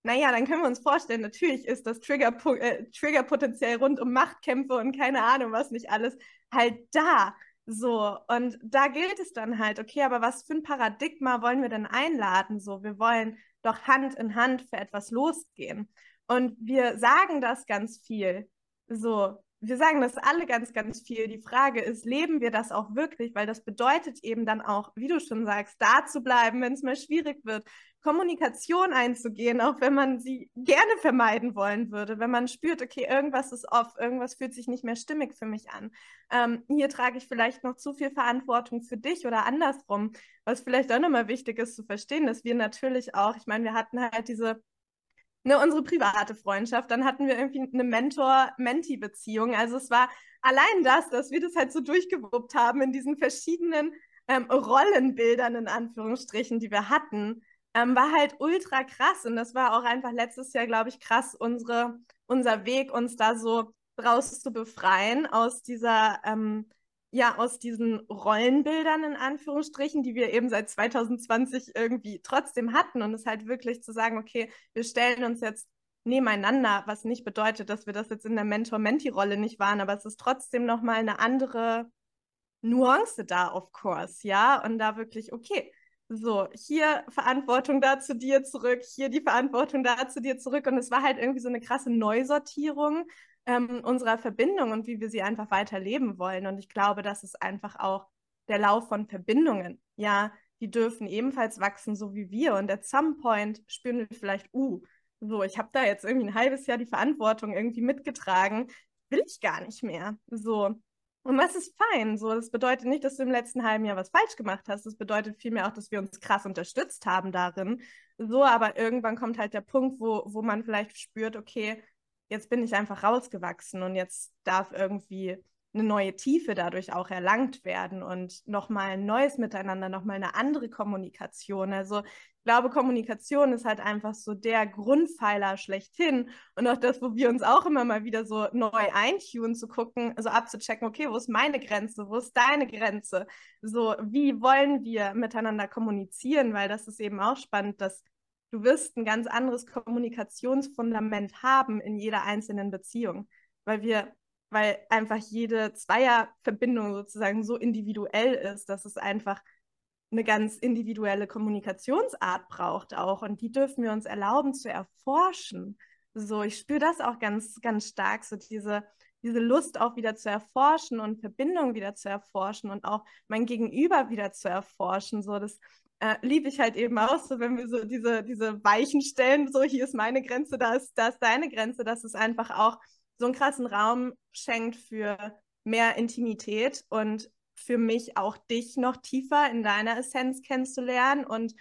naja, dann können wir uns vorstellen, natürlich ist das Trigger, äh, Triggerpotenzial rund um Machtkämpfe und keine Ahnung was nicht alles halt da. So, und da gilt es dann halt, okay, aber was für ein Paradigma wollen wir denn einladen? So, wir wollen doch Hand in Hand für etwas losgehen. Und wir sagen das ganz viel. So, wir sagen das alle ganz, ganz viel. Die Frage ist, leben wir das auch wirklich? Weil das bedeutet eben dann auch, wie du schon sagst, da zu bleiben, wenn es mal schwierig wird, Kommunikation einzugehen, auch wenn man sie gerne vermeiden wollen würde, wenn man spürt, okay, irgendwas ist off, irgendwas fühlt sich nicht mehr stimmig für mich an. Ähm, hier trage ich vielleicht noch zu viel Verantwortung für dich oder andersrum, was vielleicht auch nochmal wichtig ist zu verstehen, dass wir natürlich auch, ich meine, wir hatten halt diese ne, unsere private Freundschaft. Dann hatten wir irgendwie eine Mentor-Menti-Beziehung. Also es war allein das, dass wir das halt so durchgewuppt haben in diesen verschiedenen ähm, Rollenbildern, in Anführungsstrichen, die wir hatten, ähm, war halt ultra krass. Und das war auch einfach letztes Jahr, glaube ich, krass, unsere, unser Weg, uns da so draus zu befreien aus dieser ähm, ja aus diesen Rollenbildern in Anführungsstrichen, die wir eben seit 2020 irgendwie trotzdem hatten. Und es halt wirklich zu sagen, okay, wir stellen uns jetzt nebeneinander, was nicht bedeutet, dass wir das jetzt in der Mentor-Menti-Rolle nicht waren, aber es ist trotzdem nochmal eine andere Nuance da, of course, ja, und da wirklich, okay, so, hier Verantwortung da zu dir zurück, hier die Verantwortung da zu dir zurück. Und es war halt irgendwie so eine krasse Neusortierung ähm, unserer Verbindung und wie wir sie einfach weiterleben wollen. Und ich glaube, das ist einfach auch der Lauf von Verbindungen. Ja, die dürfen ebenfalls wachsen, so wie wir. Und at some point spüren wir vielleicht, uh, so, ich habe da jetzt irgendwie ein halbes Jahr die Verantwortung irgendwie mitgetragen, will ich gar nicht mehr. So. Und das ist fein. So, das bedeutet nicht, dass du im letzten halben Jahr was falsch gemacht hast. Das bedeutet vielmehr auch, dass wir uns krass unterstützt haben darin. So, aber irgendwann kommt halt der Punkt, wo, wo man vielleicht spürt, okay, jetzt bin ich einfach rausgewachsen und jetzt darf irgendwie eine neue Tiefe dadurch auch erlangt werden und nochmal ein neues Miteinander, nochmal eine andere Kommunikation. Also ich glaube, Kommunikation ist halt einfach so der Grundpfeiler schlechthin und auch das, wo wir uns auch immer mal wieder so neu eintunen, zu gucken, also abzuchecken, okay, wo ist meine Grenze, wo ist deine Grenze? So, wie wollen wir miteinander kommunizieren? Weil das ist eben auch spannend, dass du wirst ein ganz anderes Kommunikationsfundament haben in jeder einzelnen Beziehung, weil wir, weil einfach jede Zweierverbindung sozusagen so individuell ist, dass es einfach eine ganz individuelle Kommunikationsart braucht auch und die dürfen wir uns erlauben zu erforschen. So, ich spüre das auch ganz, ganz stark, so diese, diese Lust auch wieder zu erforschen und Verbindung wieder zu erforschen und auch mein Gegenüber wieder zu erforschen. So, das äh, liebe ich halt eben auch so, wenn wir so diese, diese Weichen stellen, so hier ist meine Grenze, da ist, da ist deine Grenze, dass es einfach auch so einen krassen Raum schenkt für mehr Intimität und für mich auch dich noch tiefer in deiner Essenz kennenzulernen und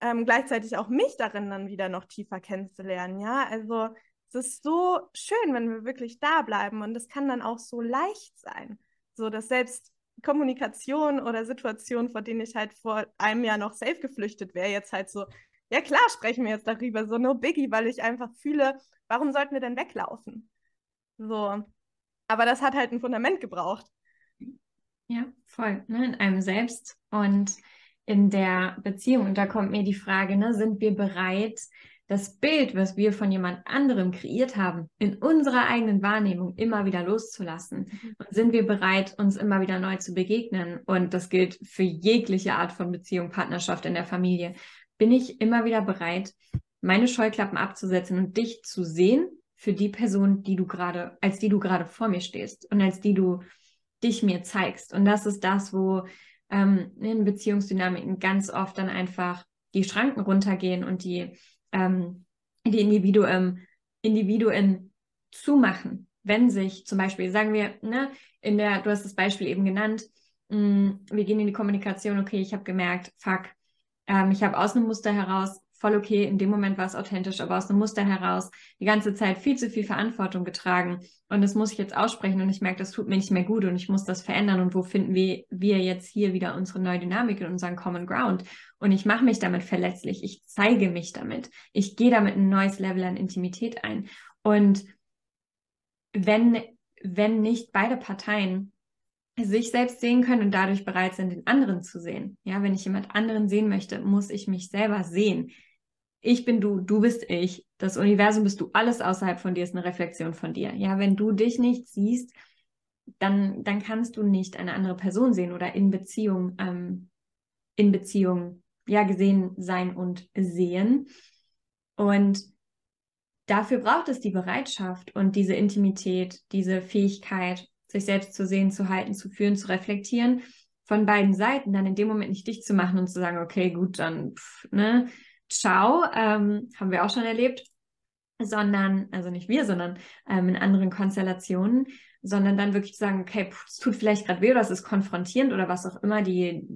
ähm, gleichzeitig auch mich darin dann wieder noch tiefer kennenzulernen. Ja, also es ist so schön, wenn wir wirklich da bleiben und es kann dann auch so leicht sein. So, dass selbst Kommunikation oder Situationen, vor denen ich halt vor einem Jahr noch safe geflüchtet wäre, jetzt halt so, ja klar, sprechen wir jetzt darüber, so no biggie, weil ich einfach fühle, warum sollten wir denn weglaufen? So. Aber das hat halt ein Fundament gebraucht. Ja, voll, ne? in einem selbst und in der Beziehung. Und da kommt mir die Frage, ne, sind wir bereit, das Bild, was wir von jemand anderem kreiert haben, in unserer eigenen Wahrnehmung immer wieder loszulassen? Mhm. Und sind wir bereit, uns immer wieder neu zu begegnen? Und das gilt für jegliche Art von Beziehung, Partnerschaft in der Familie. Bin ich immer wieder bereit, meine Scheuklappen abzusetzen und dich zu sehen für die Person, die du gerade, als die du gerade vor mir stehst und als die du dich mir zeigst. Und das ist das, wo ähm, in Beziehungsdynamiken ganz oft dann einfach die Schranken runtergehen und die ähm, die Individuen, Individuen zumachen. Wenn sich zum Beispiel, sagen wir, ne, in der, du hast das Beispiel eben genannt, mh, mm, wir gehen in die Kommunikation, okay, ich habe gemerkt, fuck, ähm, ich habe aus einem Muster heraus voll okay, in dem Moment war es authentisch, aber aus einem Muster heraus die ganze Zeit viel zu viel Verantwortung getragen. Und das muss ich jetzt aussprechen und ich merke, das tut mir nicht mehr gut und ich muss das verändern. Und wo finden wir, wir jetzt hier wieder unsere neue Dynamik in unseren Common Ground? Und ich mache mich damit verletzlich, ich zeige mich damit, ich gehe damit ein neues Level an Intimität ein. Und wenn, wenn nicht beide Parteien sich selbst sehen können und dadurch bereit sind, den anderen zu sehen. Ja, wenn ich jemand anderen sehen möchte, muss ich mich selber sehen ich bin du, du bist ich, das Universum bist du, alles außerhalb von dir ist eine Reflexion von dir. Ja, wenn du dich nicht siehst, dann, dann kannst du nicht eine andere Person sehen oder in Beziehung, ähm, in Beziehung, ja, gesehen sein und sehen. Und dafür braucht es die Bereitschaft und diese Intimität, diese Fähigkeit, sich selbst zu sehen, zu halten, zu führen, zu reflektieren, von beiden Seiten dann in dem Moment nicht dich zu machen und zu sagen, okay, gut, dann, pff, ne, ciao, ähm, haben wir auch schon erlebt, sondern, also nicht wir, sondern ähm, in anderen Konstellationen, sondern dann wirklich zu sagen, okay, es tut vielleicht gerade weh oder es ist konfrontierend oder was auch immer die,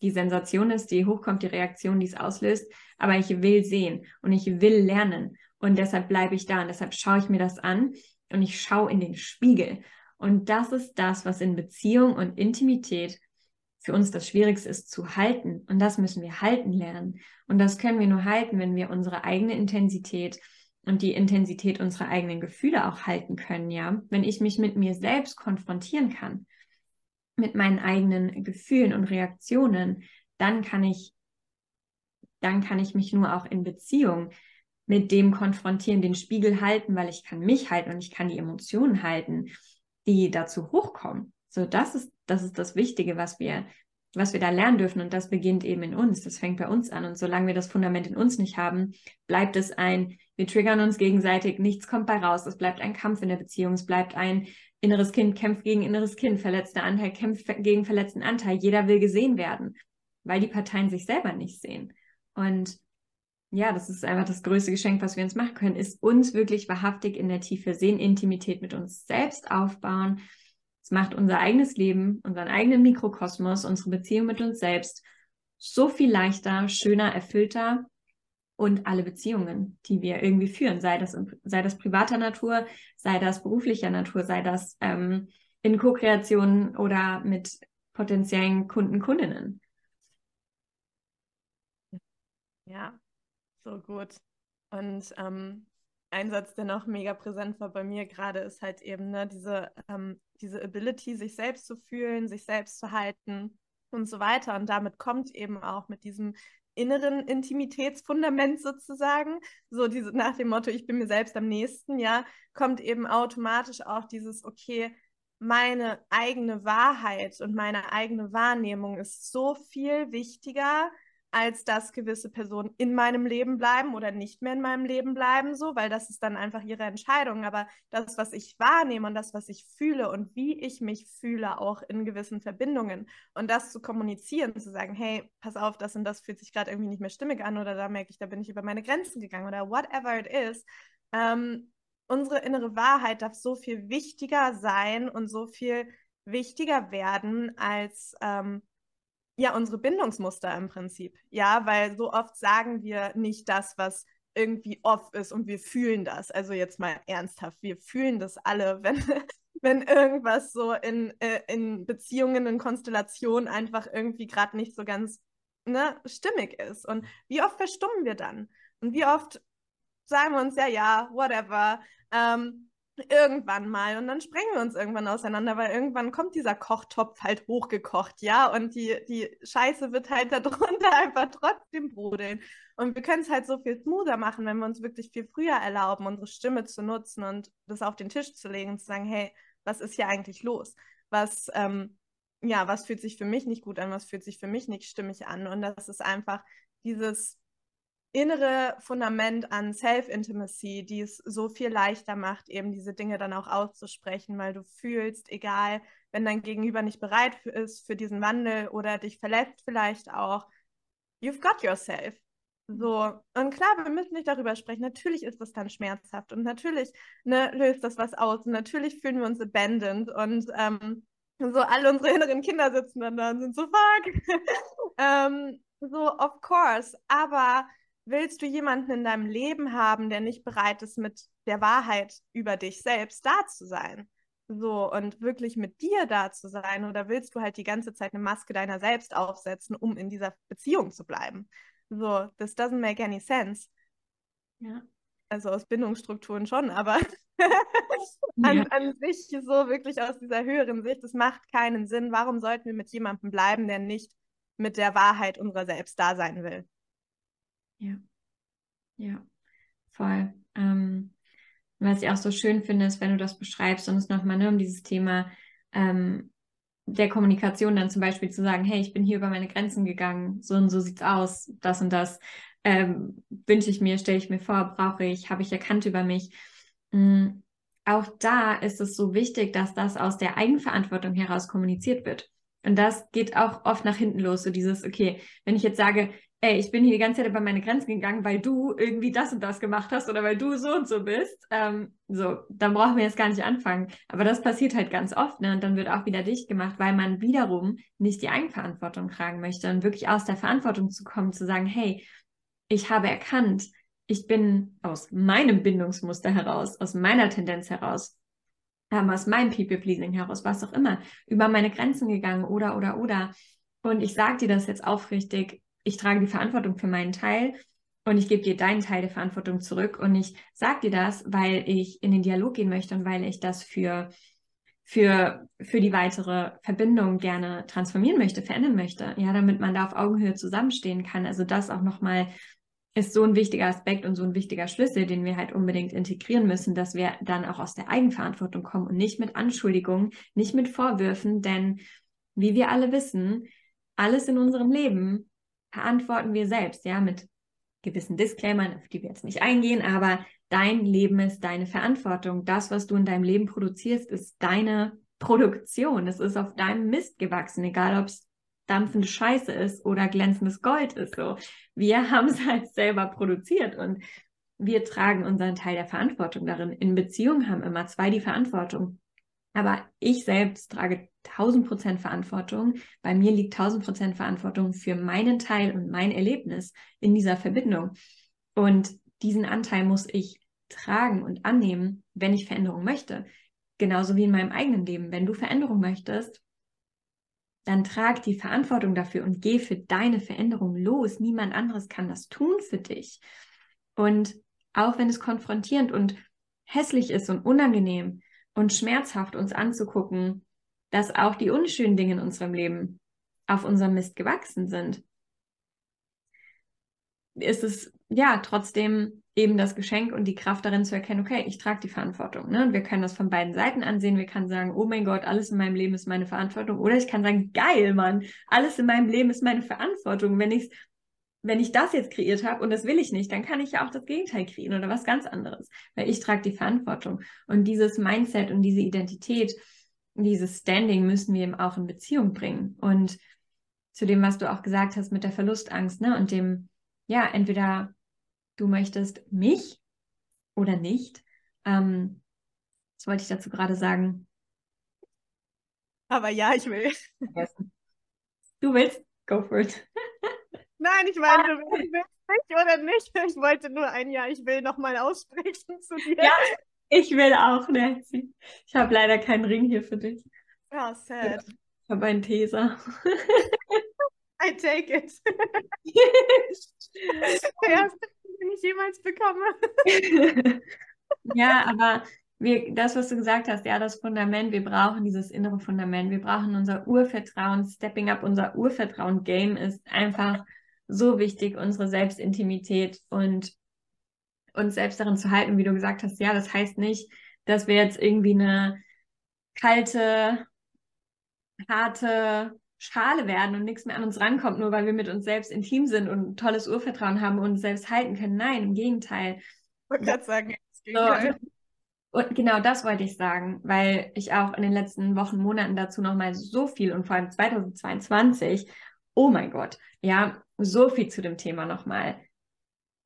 die Sensation ist, die hochkommt, die Reaktion, die es auslöst, aber ich will sehen und ich will lernen und deshalb bleibe ich da und deshalb schaue ich mir das an und ich schaue in den Spiegel. Und das ist das, was in Beziehung und Intimität für uns das Schwierigste ist zu halten. Und das müssen wir halten lernen. Und das können wir nur halten, wenn wir unsere eigene Intensität und die Intensität unserer eigenen Gefühle auch halten können, ja. Wenn ich mich mit mir selbst konfrontieren kann, mit meinen eigenen Gefühlen und Reaktionen, dann kann ich, dann kann ich mich nur auch in Beziehung mit dem konfrontieren, den Spiegel halten, weil ich kann mich halten und ich kann die Emotionen halten, die dazu hochkommen. So, das ist, das ist das Wichtige, was wir, was wir da lernen dürfen. Und das beginnt eben in uns. Das fängt bei uns an. Und solange wir das Fundament in uns nicht haben, bleibt es ein, wir triggern uns gegenseitig, nichts kommt bei raus. Es bleibt ein Kampf in der Beziehung. Es bleibt ein inneres Kind kämpft gegen inneres Kind, verletzter Anteil kämpft gegen verletzten Anteil. Jeder will gesehen werden, weil die Parteien sich selber nicht sehen. Und ja, das ist einfach das größte Geschenk, was wir uns machen können, ist uns wirklich wahrhaftig in der Tiefe sehen, Intimität mit uns selbst aufbauen es macht unser eigenes Leben, unseren eigenen Mikrokosmos, unsere Beziehung mit uns selbst so viel leichter, schöner, erfüllter und alle Beziehungen, die wir irgendwie führen, sei das, sei das privater Natur, sei das beruflicher Natur, sei das ähm, in Co-Kreation oder mit potenziellen Kunden, Kundinnen. Ja, so gut. Und ähm, ein Satz, der noch mega präsent war bei mir gerade, ist halt eben ne, diese, ähm, diese Ability, sich selbst zu fühlen, sich selbst zu halten und so weiter. Und damit kommt eben auch mit diesem inneren Intimitätsfundament sozusagen, so diese nach dem Motto, ich bin mir selbst am nächsten, ja, kommt eben automatisch auch dieses, okay, meine eigene Wahrheit und meine eigene Wahrnehmung ist so viel wichtiger als dass gewisse Personen in meinem Leben bleiben oder nicht mehr in meinem Leben bleiben, so, weil das ist dann einfach ihre Entscheidung. Aber das, was ich wahrnehme und das, was ich fühle und wie ich mich fühle, auch in gewissen Verbindungen und das zu kommunizieren, zu sagen, hey, pass auf, das und das fühlt sich gerade irgendwie nicht mehr stimmig an oder da merke ich, da bin ich über meine Grenzen gegangen oder whatever it is. Ähm, unsere innere Wahrheit darf so viel wichtiger sein und so viel wichtiger werden als ähm, ja unsere Bindungsmuster im Prinzip. Ja, weil so oft sagen wir nicht das, was irgendwie off ist und wir fühlen das. Also jetzt mal ernsthaft, wir fühlen das alle, wenn, wenn irgendwas so in, äh, in Beziehungen, in Konstellationen einfach irgendwie gerade nicht so ganz ne, stimmig ist. Und wie oft verstummen wir dann? Und wie oft sagen wir uns, ja, ja, whatever. Ähm, irgendwann mal und dann sprengen wir uns irgendwann auseinander, weil irgendwann kommt dieser Kochtopf halt hochgekocht, ja, und die, die Scheiße wird halt darunter einfach trotzdem brodeln. Und wir können es halt so viel smoother machen, wenn wir uns wirklich viel früher erlauben, unsere Stimme zu nutzen und das auf den Tisch zu legen und zu sagen, hey, was ist hier eigentlich los? Was, ähm, ja, was fühlt sich für mich nicht gut an, was fühlt sich für mich nicht stimmig an? Und das ist einfach dieses innere Fundament an Self-Intimacy, die es so viel leichter macht, eben diese Dinge dann auch auszusprechen, weil du fühlst, egal, wenn dein Gegenüber nicht bereit für, ist für diesen Wandel oder dich verletzt vielleicht auch, you've got yourself. So, und klar, wir müssen nicht darüber sprechen. Natürlich ist das dann schmerzhaft und natürlich ne, löst das was aus und natürlich fühlen wir uns abandoned und ähm, so alle unsere inneren Kinder sitzen dann da und sind so, fuck. ähm, so, of course, aber willst du jemanden in deinem Leben haben, der nicht bereit ist, mit der Wahrheit über dich selbst da zu sein? So, und wirklich mit dir da zu sein? Oder willst du halt die ganze Zeit eine Maske deiner selbst aufsetzen, um in dieser Beziehung zu bleiben? So, das doesn't make any sense. Ja. Also aus Bindungsstrukturen schon, aber an, ja. an sich so wirklich aus dieser höheren Sicht, das macht keinen Sinn. Warum sollten wir mit jemandem bleiben, der nicht mit der Wahrheit unserer selbst da sein will? Ja, ja, voll. Ähm, was ich auch so schön finde, ist, wenn du das beschreibst und es nochmal ne, um dieses Thema ähm, der Kommunikation dann zum Beispiel zu sagen, hey, ich bin hier über meine Grenzen gegangen, so und so sieht's aus, das und das ähm, wünsche ich mir, stelle ich mir vor, brauche ich, habe ich erkannt über mich. Mhm. Auch da ist es so wichtig, dass das aus der Eigenverantwortung heraus kommuniziert wird. Und das geht auch oft nach hinten los, so dieses, okay, wenn ich jetzt sage, ey, ich bin hier die ganze Zeit über meine Grenzen gegangen, weil du irgendwie das und das gemacht hast oder weil du so und so bist. Ähm, so, dann brauchen wir jetzt gar nicht anfangen. Aber das passiert halt ganz oft, ne? Und dann wird auch wieder dicht gemacht, weil man wiederum nicht die Eigenverantwortung tragen möchte und wirklich aus der Verantwortung zu kommen, zu sagen, hey, ich habe erkannt, ich bin aus meinem Bindungsmuster heraus, aus meiner Tendenz heraus, ähm, aus meinem People-Pleasing heraus, was auch immer, über meine Grenzen gegangen oder, oder, oder. Und ich sage dir das jetzt aufrichtig, ich trage die Verantwortung für meinen Teil und ich gebe dir deinen Teil der Verantwortung zurück. Und ich sage dir das, weil ich in den Dialog gehen möchte und weil ich das für, für, für die weitere Verbindung gerne transformieren möchte, verändern möchte. Ja, damit man da auf Augenhöhe zusammenstehen kann. Also das auch nochmal ist so ein wichtiger Aspekt und so ein wichtiger Schlüssel, den wir halt unbedingt integrieren müssen, dass wir dann auch aus der Eigenverantwortung kommen und nicht mit Anschuldigungen, nicht mit Vorwürfen, denn wie wir alle wissen, alles in unserem Leben verantworten wir selbst, ja, mit gewissen Disclaimern, auf die wir jetzt nicht eingehen, aber dein Leben ist deine Verantwortung. Das, was du in deinem Leben produzierst, ist deine Produktion. Es ist auf deinem Mist gewachsen, egal ob es dampfende Scheiße ist oder glänzendes Gold ist. So, wir haben es halt selber produziert und wir tragen unseren Teil der Verantwortung darin. In Beziehungen haben immer zwei die Verantwortung. Aber ich selbst trage 1000 Prozent Verantwortung. Bei mir liegt 1000 Prozent Verantwortung für meinen Teil und mein Erlebnis in dieser Verbindung. Und diesen Anteil muss ich tragen und annehmen, wenn ich Veränderung möchte. Genauso wie in meinem eigenen Leben. Wenn du Veränderung möchtest, dann trag die Verantwortung dafür und geh für deine Veränderung los. Niemand anderes kann das tun für dich. Und auch wenn es konfrontierend und hässlich ist und unangenehm und schmerzhaft uns anzugucken, dass auch die unschönen Dinge in unserem Leben auf unserem Mist gewachsen sind, ist es ja trotzdem eben das Geschenk und die Kraft darin zu erkennen, okay, ich trage die Verantwortung. Ne? Und wir können das von beiden Seiten ansehen. Wir können sagen, oh mein Gott, alles in meinem Leben ist meine Verantwortung. Oder ich kann sagen, geil, Mann, alles in meinem Leben ist meine Verantwortung. Wenn ich wenn ich das jetzt kreiert habe und das will ich nicht, dann kann ich ja auch das Gegenteil kreieren oder was ganz anderes, weil ich trage die Verantwortung. Und dieses Mindset und diese Identität, dieses Standing müssen wir eben auch in Beziehung bringen. Und zu dem, was du auch gesagt hast mit der Verlustangst, ne, und dem, ja, entweder du möchtest mich oder nicht. Ähm, was wollte ich dazu gerade sagen? Aber ja, ich will. Du willst? Go for it. Nein, ich meine, du willst nicht oder nicht. Ich wollte nur ein Ja, ich will nochmal aussprechen zu dir. Ja, ich will auch, Nancy. Ich habe leider keinen Ring hier für dich. Ja, sad. Ich habe einen Teser. I take it. Der erste, den ich jemals bekomme. ja, aber wir, das, was du gesagt hast, ja, das Fundament, wir brauchen dieses innere Fundament, wir brauchen unser Urvertrauen, Stepping up, unser Urvertrauen-Game ist einfach so wichtig, unsere Selbstintimität und uns selbst darin zu halten, wie du gesagt hast, ja, das heißt nicht, dass wir jetzt irgendwie eine kalte, harte Schale werden und nichts mehr an uns rankommt, nur weil wir mit uns selbst intim sind und tolles Urvertrauen haben und uns selbst halten können. Nein, im Gegenteil. Ich wollte gerade sagen, das Gegenteil. So, und genau das wollte ich sagen, weil ich auch in den letzten Wochen, Monaten dazu nochmal so viel und vor allem 2022, oh mein Gott, ja, so viel zu dem Thema nochmal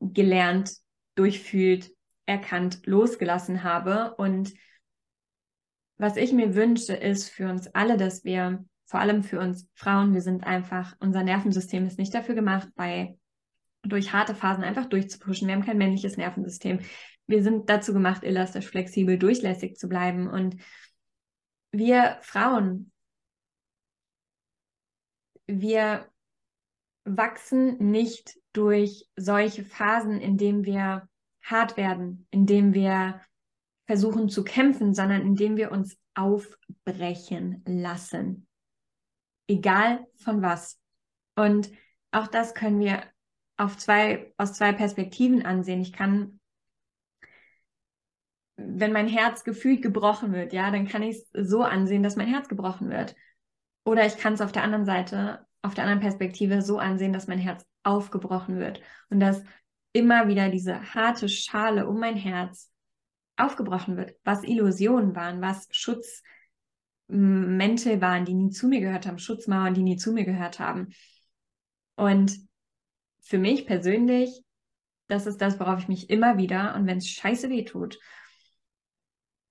gelernt, durchfühlt, erkannt, losgelassen habe. Und was ich mir wünsche, ist für uns alle, dass wir, vor allem für uns Frauen, wir sind einfach, unser Nervensystem ist nicht dafür gemacht, bei durch harte Phasen einfach durchzupuschen. Wir haben kein männliches Nervensystem wir sind dazu gemacht, elastisch, flexibel, durchlässig zu bleiben. Und wir Frauen, wir wachsen nicht durch solche Phasen, in denen wir hart werden, in denen wir versuchen zu kämpfen, sondern indem wir uns aufbrechen lassen. Egal von was. Und auch das können wir auf zwei, aus zwei Perspektiven ansehen. Ich kann wenn mein Herz gefühlt gebrochen wird, ja, dann kann ich es so ansehen, dass mein Herz gebrochen wird. Oder ich kann es auf der anderen Seite, auf der anderen Perspektive so ansehen, dass mein Herz aufgebrochen wird und dass immer wieder diese harte Schale um mein Herz aufgebrochen wird, was Illusionen waren, was Schutzmäntel waren, die nie zu mir gehört haben, Schutzmauern, die nie zu mir gehört haben. Und für mich persönlich, das ist das, worauf ich mich immer wieder und wenn es scheiße weh tut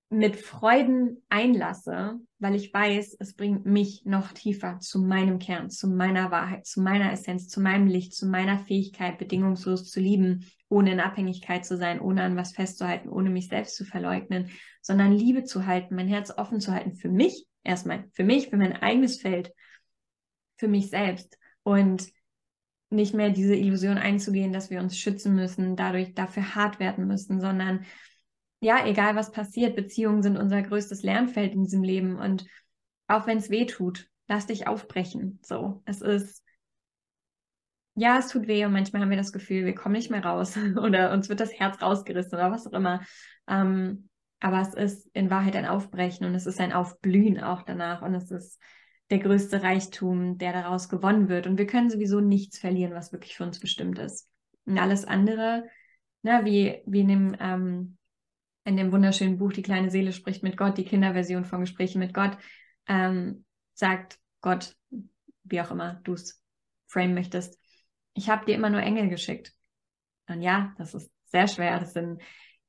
mit Freuden einlasse, weil ich weiß, es bringt mich noch tiefer zu meinem Kern, zu meiner Wahrheit, zu meiner Essenz, zu meinem Licht, zu meiner Fähigkeit, bedingungslos zu lieben, ohne in Abhängigkeit zu sein, ohne an was festzuhalten, ohne mich selbst zu verleugnen, sondern Liebe zu halten, mein Herz offen zu halten für mich erstmal, für mich, für mein eigenes Feld, für mich selbst und nicht mehr diese Illusion einzugehen, dass wir uns schützen müssen, dadurch dafür hart werden müssen, sondern ja, egal was passiert, Beziehungen sind unser größtes Lernfeld in diesem Leben. Und auch wenn es weh tut, lass dich aufbrechen. So, es ist, ja, es tut weh und manchmal haben wir das Gefühl, wir kommen nicht mehr raus oder uns wird das Herz rausgerissen oder was auch immer. Ähm, aber es ist in Wahrheit ein Aufbrechen und es ist ein Aufblühen auch danach und es ist der größte Reichtum, der daraus gewonnen wird. Und wir können sowieso nichts verlieren, was wirklich für uns bestimmt ist. Und alles andere, na, wie, wie in dem ähm, in dem wunderschönen Buch Die kleine Seele spricht mit Gott, die Kinderversion von Gesprächen mit Gott, ähm, sagt Gott, wie auch immer du es frame möchtest, ich habe dir immer nur Engel geschickt. Und ja, das ist sehr schwer. Das sind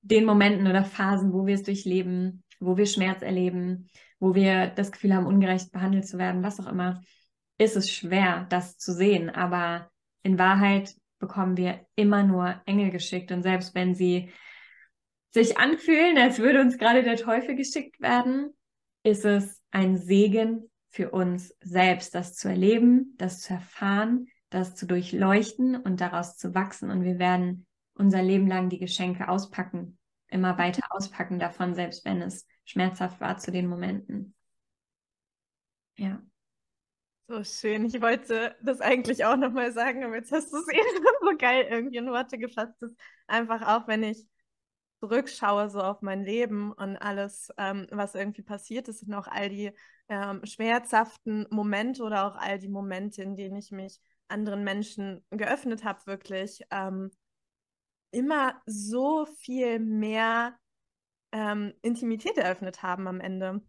den Momenten oder Phasen, wo wir es durchleben, wo wir Schmerz erleben, wo wir das Gefühl haben, ungerecht behandelt zu werden, was auch immer, ist es schwer, das zu sehen. Aber in Wahrheit bekommen wir immer nur Engel geschickt. Und selbst wenn sie sich anfühlen, als würde uns gerade der Teufel geschickt werden, ist es ein Segen für uns selbst, das zu erleben, das zu erfahren, das zu durchleuchten und daraus zu wachsen. Und wir werden unser Leben lang die Geschenke auspacken, immer weiter auspacken davon, selbst wenn es schmerzhaft war zu den Momenten. Ja. So schön. Ich wollte das eigentlich auch nochmal sagen, aber jetzt hast du es eben so geil irgendwie in Worte gefasst. Das einfach auch, wenn ich zurückschaue so auf mein Leben und alles, ähm, was irgendwie passiert ist und auch all die ähm, schmerzhaften Momente oder auch all die Momente, in denen ich mich anderen Menschen geöffnet habe, wirklich ähm, immer so viel mehr ähm, Intimität eröffnet haben am Ende.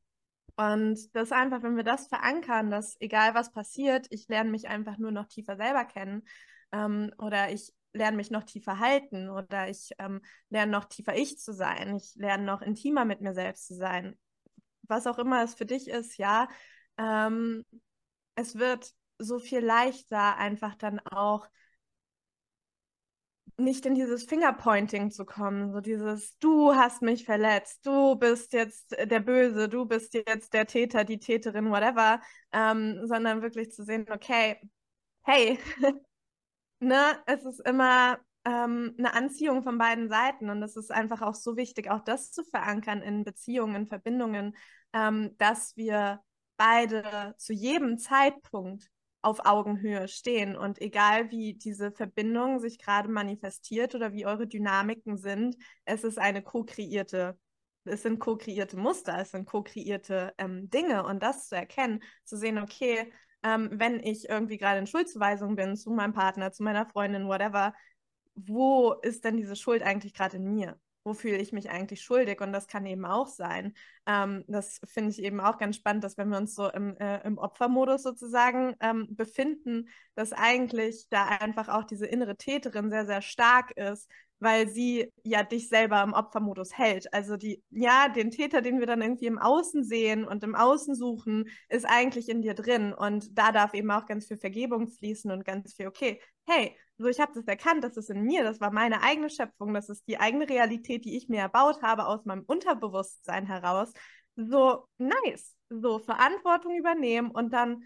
Und das einfach, wenn wir das verankern, dass egal was passiert, ich lerne mich einfach nur noch tiefer selber kennen ähm, oder ich lerne mich noch tiefer halten oder ich ähm, lerne noch tiefer ich zu sein. Ich lerne noch intimer mit mir selbst zu sein. Was auch immer es für dich ist, ja, ähm, es wird so viel leichter, einfach dann auch nicht in dieses Fingerpointing zu kommen, so dieses, du hast mich verletzt, du bist jetzt der Böse, du bist jetzt der Täter, die Täterin, whatever, ähm, sondern wirklich zu sehen, okay, hey, ne, es ist immer ähm, eine Anziehung von beiden Seiten und es ist einfach auch so wichtig, auch das zu verankern in Beziehungen, in Verbindungen, ähm, dass wir beide zu jedem Zeitpunkt auf Augenhöhe stehen. Und egal wie diese Verbindung sich gerade manifestiert oder wie eure Dynamiken sind, es ist eine co-kreierte, es sind co-kreierte Muster, es sind co-kreierte ähm, Dinge. Und das zu erkennen, zu sehen, okay, ähm, wenn ich irgendwie gerade in Schuldzuweisung bin zu meinem Partner, zu meiner Freundin, whatever, wo ist denn diese Schuld eigentlich gerade in mir? Wo fühle ich mich eigentlich schuldig? Und das kann eben auch sein. Ähm, das finde ich eben auch ganz spannend, dass wenn wir uns so im, äh, im Opfermodus sozusagen ähm, befinden, dass eigentlich da einfach auch diese innere Täterin sehr, sehr stark ist, weil sie ja dich selber im Opfermodus hält. Also die, ja, den Täter, den wir dann irgendwie im Außen sehen und im Außen suchen, ist eigentlich in dir drin. Und da darf eben auch ganz viel Vergebung fließen und ganz viel, okay, hey, so ich habe das erkannt, das ist in mir, das war meine eigene Schöpfung, das ist die eigene Realität, die ich mir erbaut habe aus meinem Unterbewusstsein heraus. So nice, so Verantwortung übernehmen und dann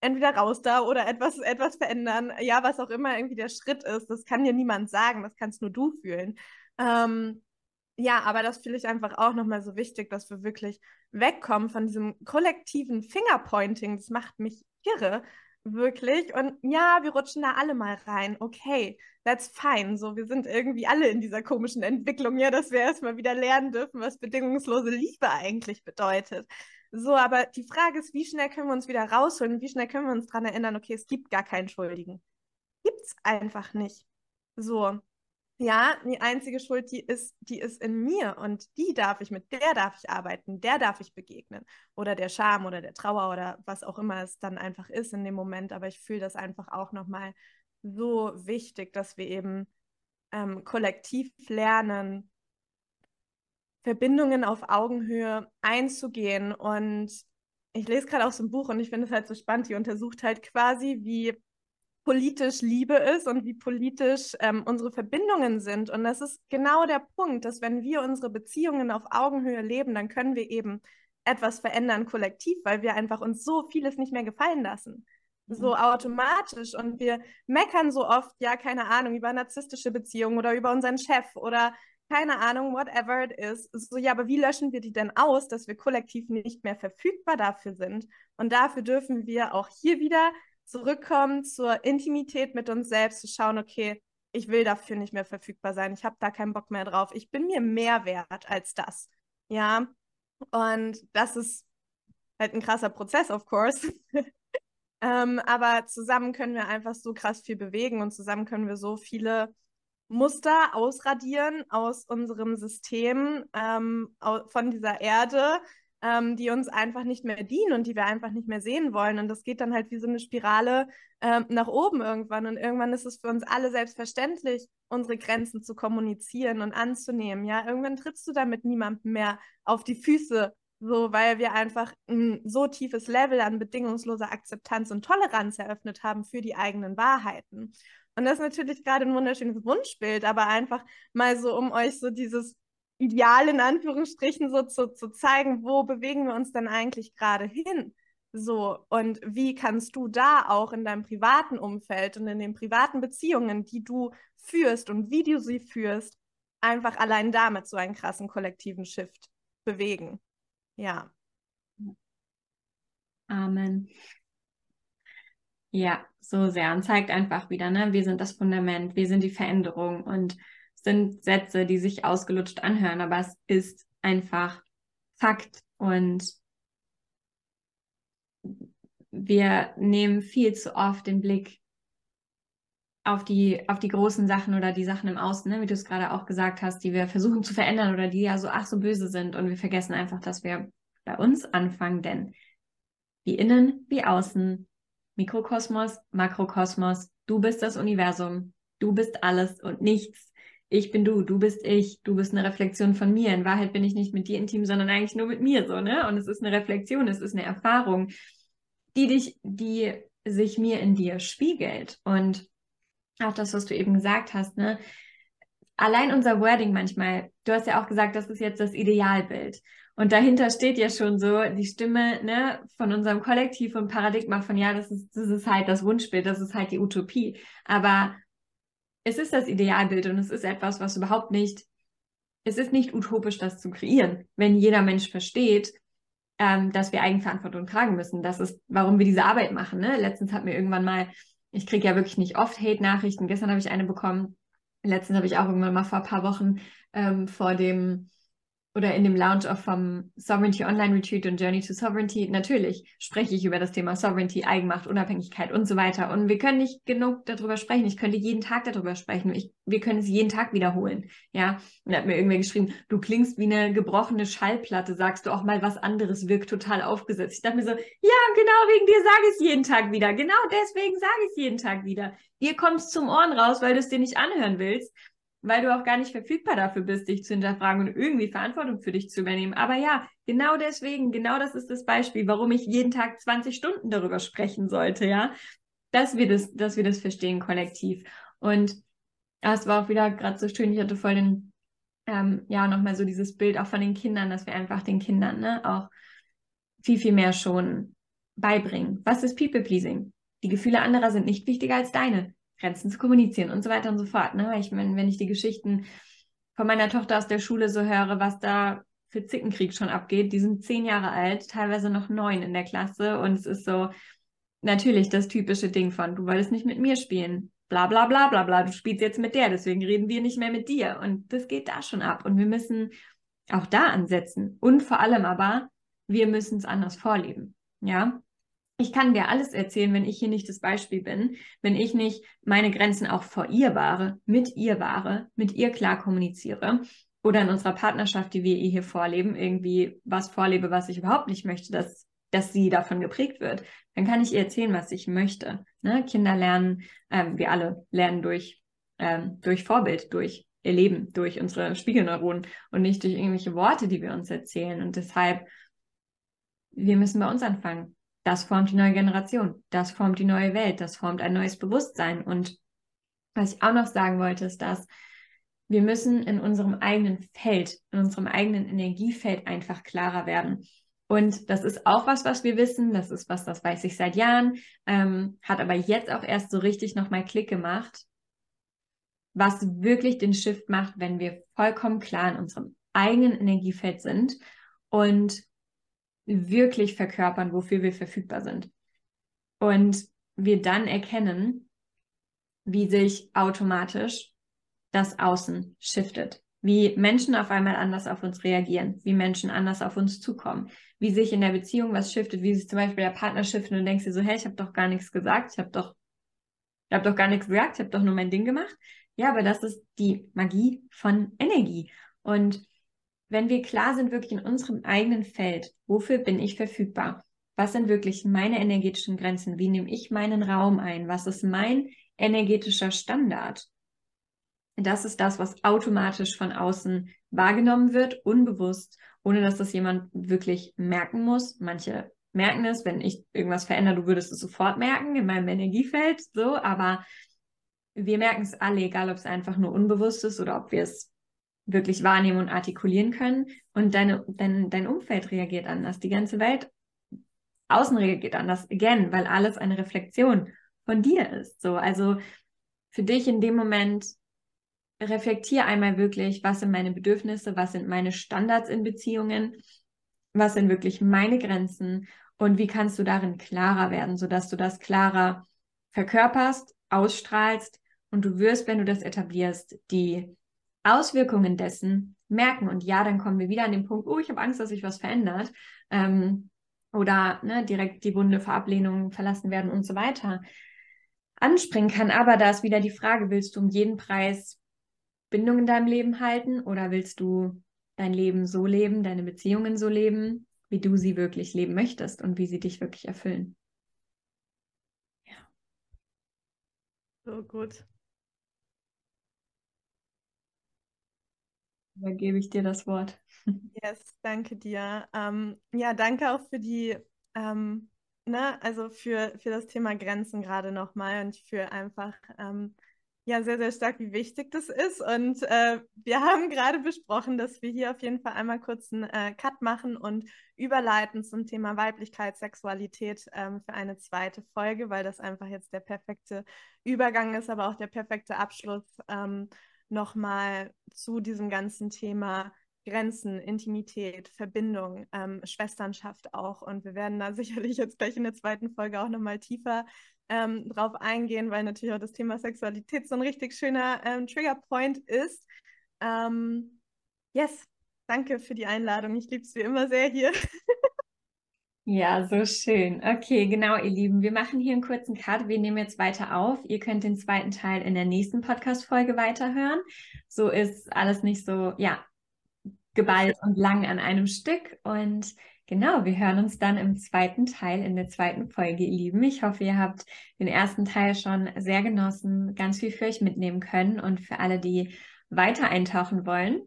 entweder raus da oder etwas, etwas verändern. Ja, was auch immer irgendwie der Schritt ist, das kann dir niemand sagen, das kannst nur du fühlen. Ähm, ja, aber das finde ich einfach auch nochmal so wichtig, dass wir wirklich wegkommen von diesem kollektiven Fingerpointing. Das macht mich irre, wirklich. Und ja, wir rutschen da alle mal rein. Okay, that's fine. So, wir sind irgendwie alle in dieser komischen Entwicklung, ja, dass wir erstmal wieder lernen dürfen, was bedingungslose Liebe eigentlich bedeutet. So, aber die Frage ist, wie schnell können wir uns wieder rausholen? Wie schnell können wir uns daran erinnern, okay, es gibt gar keinen Schuldigen. Gibt es einfach nicht. So, ja, die einzige Schuld, die ist, die ist in mir und die darf ich, mit der darf ich arbeiten, der darf ich begegnen. Oder der Scham oder der Trauer oder was auch immer es dann einfach ist in dem Moment. Aber ich fühle das einfach auch nochmal so wichtig, dass wir eben ähm, kollektiv lernen, Verbindungen auf Augenhöhe einzugehen. Und ich lese gerade aus dem Buch und ich finde es halt so spannend, die untersucht halt quasi, wie politisch Liebe ist und wie politisch ähm, unsere Verbindungen sind. Und das ist genau der Punkt, dass wenn wir unsere Beziehungen auf Augenhöhe leben, dann können wir eben etwas verändern kollektiv, weil wir einfach uns so vieles nicht mehr gefallen lassen. So mhm. automatisch. Und wir meckern so oft, ja, keine Ahnung, über narzisstische Beziehungen oder über unseren Chef oder keine Ahnung, whatever it is. So, ja, aber wie löschen wir die denn aus, dass wir kollektiv nicht mehr verfügbar dafür sind? Und dafür dürfen wir auch hier wieder zurückkommen zur Intimität mit uns selbst, zu schauen, okay, ich will dafür nicht mehr verfügbar sein, ich habe da keinen Bock mehr drauf, ich bin mir mehr wert als das. Ja, und das ist halt ein krasser Prozess, of course. ähm, aber zusammen können wir einfach so krass viel bewegen und zusammen können wir so viele Muster ausradieren aus unserem System, ähm, von dieser Erde, ähm, die uns einfach nicht mehr dienen und die wir einfach nicht mehr sehen wollen. Und das geht dann halt wie so eine Spirale ähm, nach oben irgendwann. Und irgendwann ist es für uns alle selbstverständlich, unsere Grenzen zu kommunizieren und anzunehmen. Ja, irgendwann trittst du damit niemandem mehr auf die Füße, so weil wir einfach ein so tiefes Level an bedingungsloser Akzeptanz und Toleranz eröffnet haben für die eigenen Wahrheiten. Und das ist natürlich gerade ein wunderschönes Wunschbild, aber einfach mal so, um euch so dieses Ideal in Anführungsstrichen so zu, zu zeigen, wo bewegen wir uns denn eigentlich gerade hin? So, und wie kannst du da auch in deinem privaten Umfeld und in den privaten Beziehungen, die du führst und wie du sie führst, einfach allein damit so einen krassen kollektiven Shift bewegen? Ja. Amen. Ja, so sehr. Und zeigt einfach wieder, ne, wir sind das Fundament, wir sind die Veränderung und sind Sätze, die sich ausgelutscht anhören, aber es ist einfach Fakt und wir nehmen viel zu oft den Blick auf die, auf die großen Sachen oder die Sachen im Außen, ne, wie du es gerade auch gesagt hast, die wir versuchen zu verändern oder die ja so ach so böse sind und wir vergessen einfach, dass wir bei uns anfangen, denn wie innen wie außen, Mikrokosmos, Makrokosmos, du bist das Universum, du bist alles und nichts ich bin du, du bist ich, du bist eine Reflexion von mir. In Wahrheit bin ich nicht mit dir intim, sondern eigentlich nur mit mir so, ne? Und es ist eine Reflexion, es ist eine Erfahrung. die dich, die sich mir in dir spiegelt. Und auch das, was du eben gesagt hast, ne? Allein unser Wording manchmal, du hast ja auch gesagt, das ist jetzt das Idealbild. Und dahinter steht ja schon so die Stimme ne, von unserem Kollektiv und Paradigma von, ja, das ist, das ist halt das Wunschbild, das ist halt die Utopie. Aber es ist das Idealbild und es ist etwas, was überhaupt nicht, es ist nicht utopisch, das zu kreieren, wenn jeder Mensch versteht, ähm, dass wir Eigenverantwortung tragen müssen. Das ist, warum wir diese Arbeit machen. Ne? Letztens hat mir irgendwann mal, ich kriege ja wirklich nicht oft Hate-Nachrichten. Gestern habe ich eine bekommen. Letztens habe ich auch irgendwann mal vor ein paar Wochen ähm, vor dem oder in dem Launch auch vom Sovereignty Online Retreat und Journey to Sovereignty. Natürlich spreche ich über das Thema Sovereignty, Eigenmacht, Unabhängigkeit und so weiter. Und wir können nicht genug darüber sprechen. Ich könnte jeden Tag darüber sprechen. Ich, wir können es jeden Tag wiederholen. Ja. Und da hat mir irgendwer geschrieben, du klingst wie eine gebrochene Schallplatte, sagst du auch mal was anderes, wirkt total aufgesetzt. Ich dachte mir so, ja, genau wegen dir sage ich es jeden Tag wieder. Genau deswegen sage ich es jeden Tag wieder. Dir kommt es zum Ohren raus, weil du es dir nicht anhören willst weil du auch gar nicht verfügbar dafür bist, dich zu hinterfragen und irgendwie Verantwortung für dich zu übernehmen. Aber ja, genau deswegen, genau das ist das Beispiel, warum ich jeden Tag 20 Stunden darüber sprechen sollte, ja, dass wir das, dass wir das verstehen kollektiv. Und es war auch wieder gerade so schön, ich hatte voll den, ähm, ja, nochmal so dieses Bild auch von den Kindern, dass wir einfach den Kindern, ne, auch viel, viel mehr schon beibringen. Was ist People-Pleasing? Die Gefühle anderer sind nicht wichtiger als deine. Grenzen zu kommunizieren und so weiter und so fort. Ne? Ich meine, wenn ich die Geschichten von meiner Tochter aus der Schule so höre, was da für Zickenkrieg schon abgeht, die sind zehn Jahre alt, teilweise noch neun in der Klasse und es ist so natürlich das typische Ding von, du wolltest nicht mit mir spielen, bla bla bla bla bla, du spielst jetzt mit der, deswegen reden wir nicht mehr mit dir und das geht da schon ab und wir müssen auch da ansetzen und vor allem aber, wir müssen es anders vorleben, ja, ich kann dir alles erzählen, wenn ich hier nicht das Beispiel bin, wenn ich nicht meine Grenzen auch vor ihr wahre, mit ihr wahre, mit ihr klar kommuniziere oder in unserer Partnerschaft, die wir ihr hier vorleben, irgendwie was vorlebe, was ich überhaupt nicht möchte, dass, dass sie davon geprägt wird, dann kann ich ihr erzählen, was ich möchte. Ne? Kinder lernen, ähm, wir alle lernen durch, ähm, durch Vorbild, durch ihr Leben, durch unsere Spiegelneuronen und nicht durch irgendwelche Worte, die wir uns erzählen. Und deshalb, wir müssen bei uns anfangen das formt die neue Generation, das formt die neue Welt, das formt ein neues Bewusstsein. Und was ich auch noch sagen wollte, ist, dass wir müssen in unserem eigenen Feld, in unserem eigenen Energiefeld einfach klarer werden. Und das ist auch was, was wir wissen. Das ist was, das weiß ich seit Jahren, ähm, hat aber jetzt auch erst so richtig nochmal Klick gemacht, was wirklich den Shift macht, wenn wir vollkommen klar in unserem eigenen Energiefeld sind und wirklich verkörpern, wofür wir verfügbar sind. Und wir dann erkennen, wie sich automatisch das Außen shiftet, wie Menschen auf einmal anders auf uns reagieren, wie Menschen anders auf uns zukommen, wie sich in der Beziehung was shiftet, wie sich zum Beispiel der Partner shiftet und denkst dir so, hey, ich habe doch gar nichts gesagt, ich habe doch, ich habe doch gar nichts gesagt, ich habe doch nur mein Ding gemacht. Ja, aber das ist die Magie von Energie. Und wenn wir klar sind, wirklich in unserem eigenen Feld, wofür bin ich verfügbar? Was sind wirklich meine energetischen Grenzen? Wie nehme ich meinen Raum ein? Was ist mein energetischer Standard? Das ist das, was automatisch von außen wahrgenommen wird, unbewusst, ohne dass das jemand wirklich merken muss. Manche merken es, wenn ich irgendwas verändere, du würdest es sofort merken in meinem Energiefeld, so, aber wir merken es alle, egal ob es einfach nur unbewusst ist oder ob wir es wirklich wahrnehmen und artikulieren können. Und deine, dein, dein Umfeld reagiert anders. Die ganze Welt außen reagiert anders. Again, weil alles eine Reflexion von dir ist. So, also für dich in dem Moment reflektier einmal wirklich, was sind meine Bedürfnisse, was sind meine Standards in Beziehungen, was sind wirklich meine Grenzen und wie kannst du darin klarer werden, sodass du das klarer verkörperst, ausstrahlst und du wirst, wenn du das etablierst, die Auswirkungen dessen merken. Und ja, dann kommen wir wieder an den Punkt, oh, ich habe Angst, dass sich was verändert. Ähm, oder ne, direkt die Wunde vor Ablehnung verlassen werden und so weiter anspringen kann. Aber da ist wieder die Frage, willst du um jeden Preis Bindung in deinem Leben halten oder willst du dein Leben so leben, deine Beziehungen so leben, wie du sie wirklich leben möchtest und wie sie dich wirklich erfüllen? Ja. So gut. Übergebe ich dir das Wort. Yes, danke dir. Ähm, ja, danke auch für die ähm, ne, also für, für das Thema Grenzen gerade nochmal und für einfach ähm, ja sehr, sehr stark, wie wichtig das ist. Und äh, wir haben gerade besprochen, dass wir hier auf jeden Fall einmal kurz einen äh, Cut machen und überleiten zum Thema Weiblichkeit, Sexualität ähm, für eine zweite Folge, weil das einfach jetzt der perfekte Übergang ist, aber auch der perfekte Abschluss ähm, nochmal zu diesem ganzen Thema Grenzen, Intimität, Verbindung, ähm, Schwesternschaft auch. Und wir werden da sicherlich jetzt gleich in der zweiten Folge auch nochmal tiefer ähm, drauf eingehen, weil natürlich auch das Thema Sexualität so ein richtig schöner ähm, Triggerpoint ist. Ähm, yes, danke für die Einladung. Ich liebe es wie immer sehr hier. Ja, so schön. Okay, genau, ihr Lieben. Wir machen hier einen kurzen Cut. Wir nehmen jetzt weiter auf. Ihr könnt den zweiten Teil in der nächsten Podcast-Folge weiterhören. So ist alles nicht so, ja, geballt und lang an einem Stück. Und genau, wir hören uns dann im zweiten Teil, in der zweiten Folge, ihr Lieben. Ich hoffe, ihr habt den ersten Teil schon sehr genossen, ganz viel für euch mitnehmen können. Und für alle, die weiter eintauchen wollen,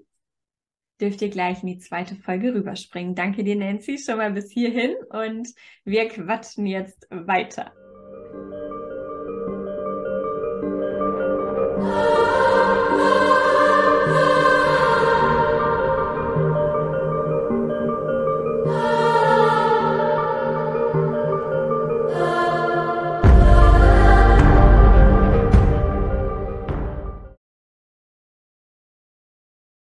dürft ihr gleich in die zweite Folge rüberspringen. Danke dir, Nancy, schon mal bis hierhin und wir quatschen jetzt weiter.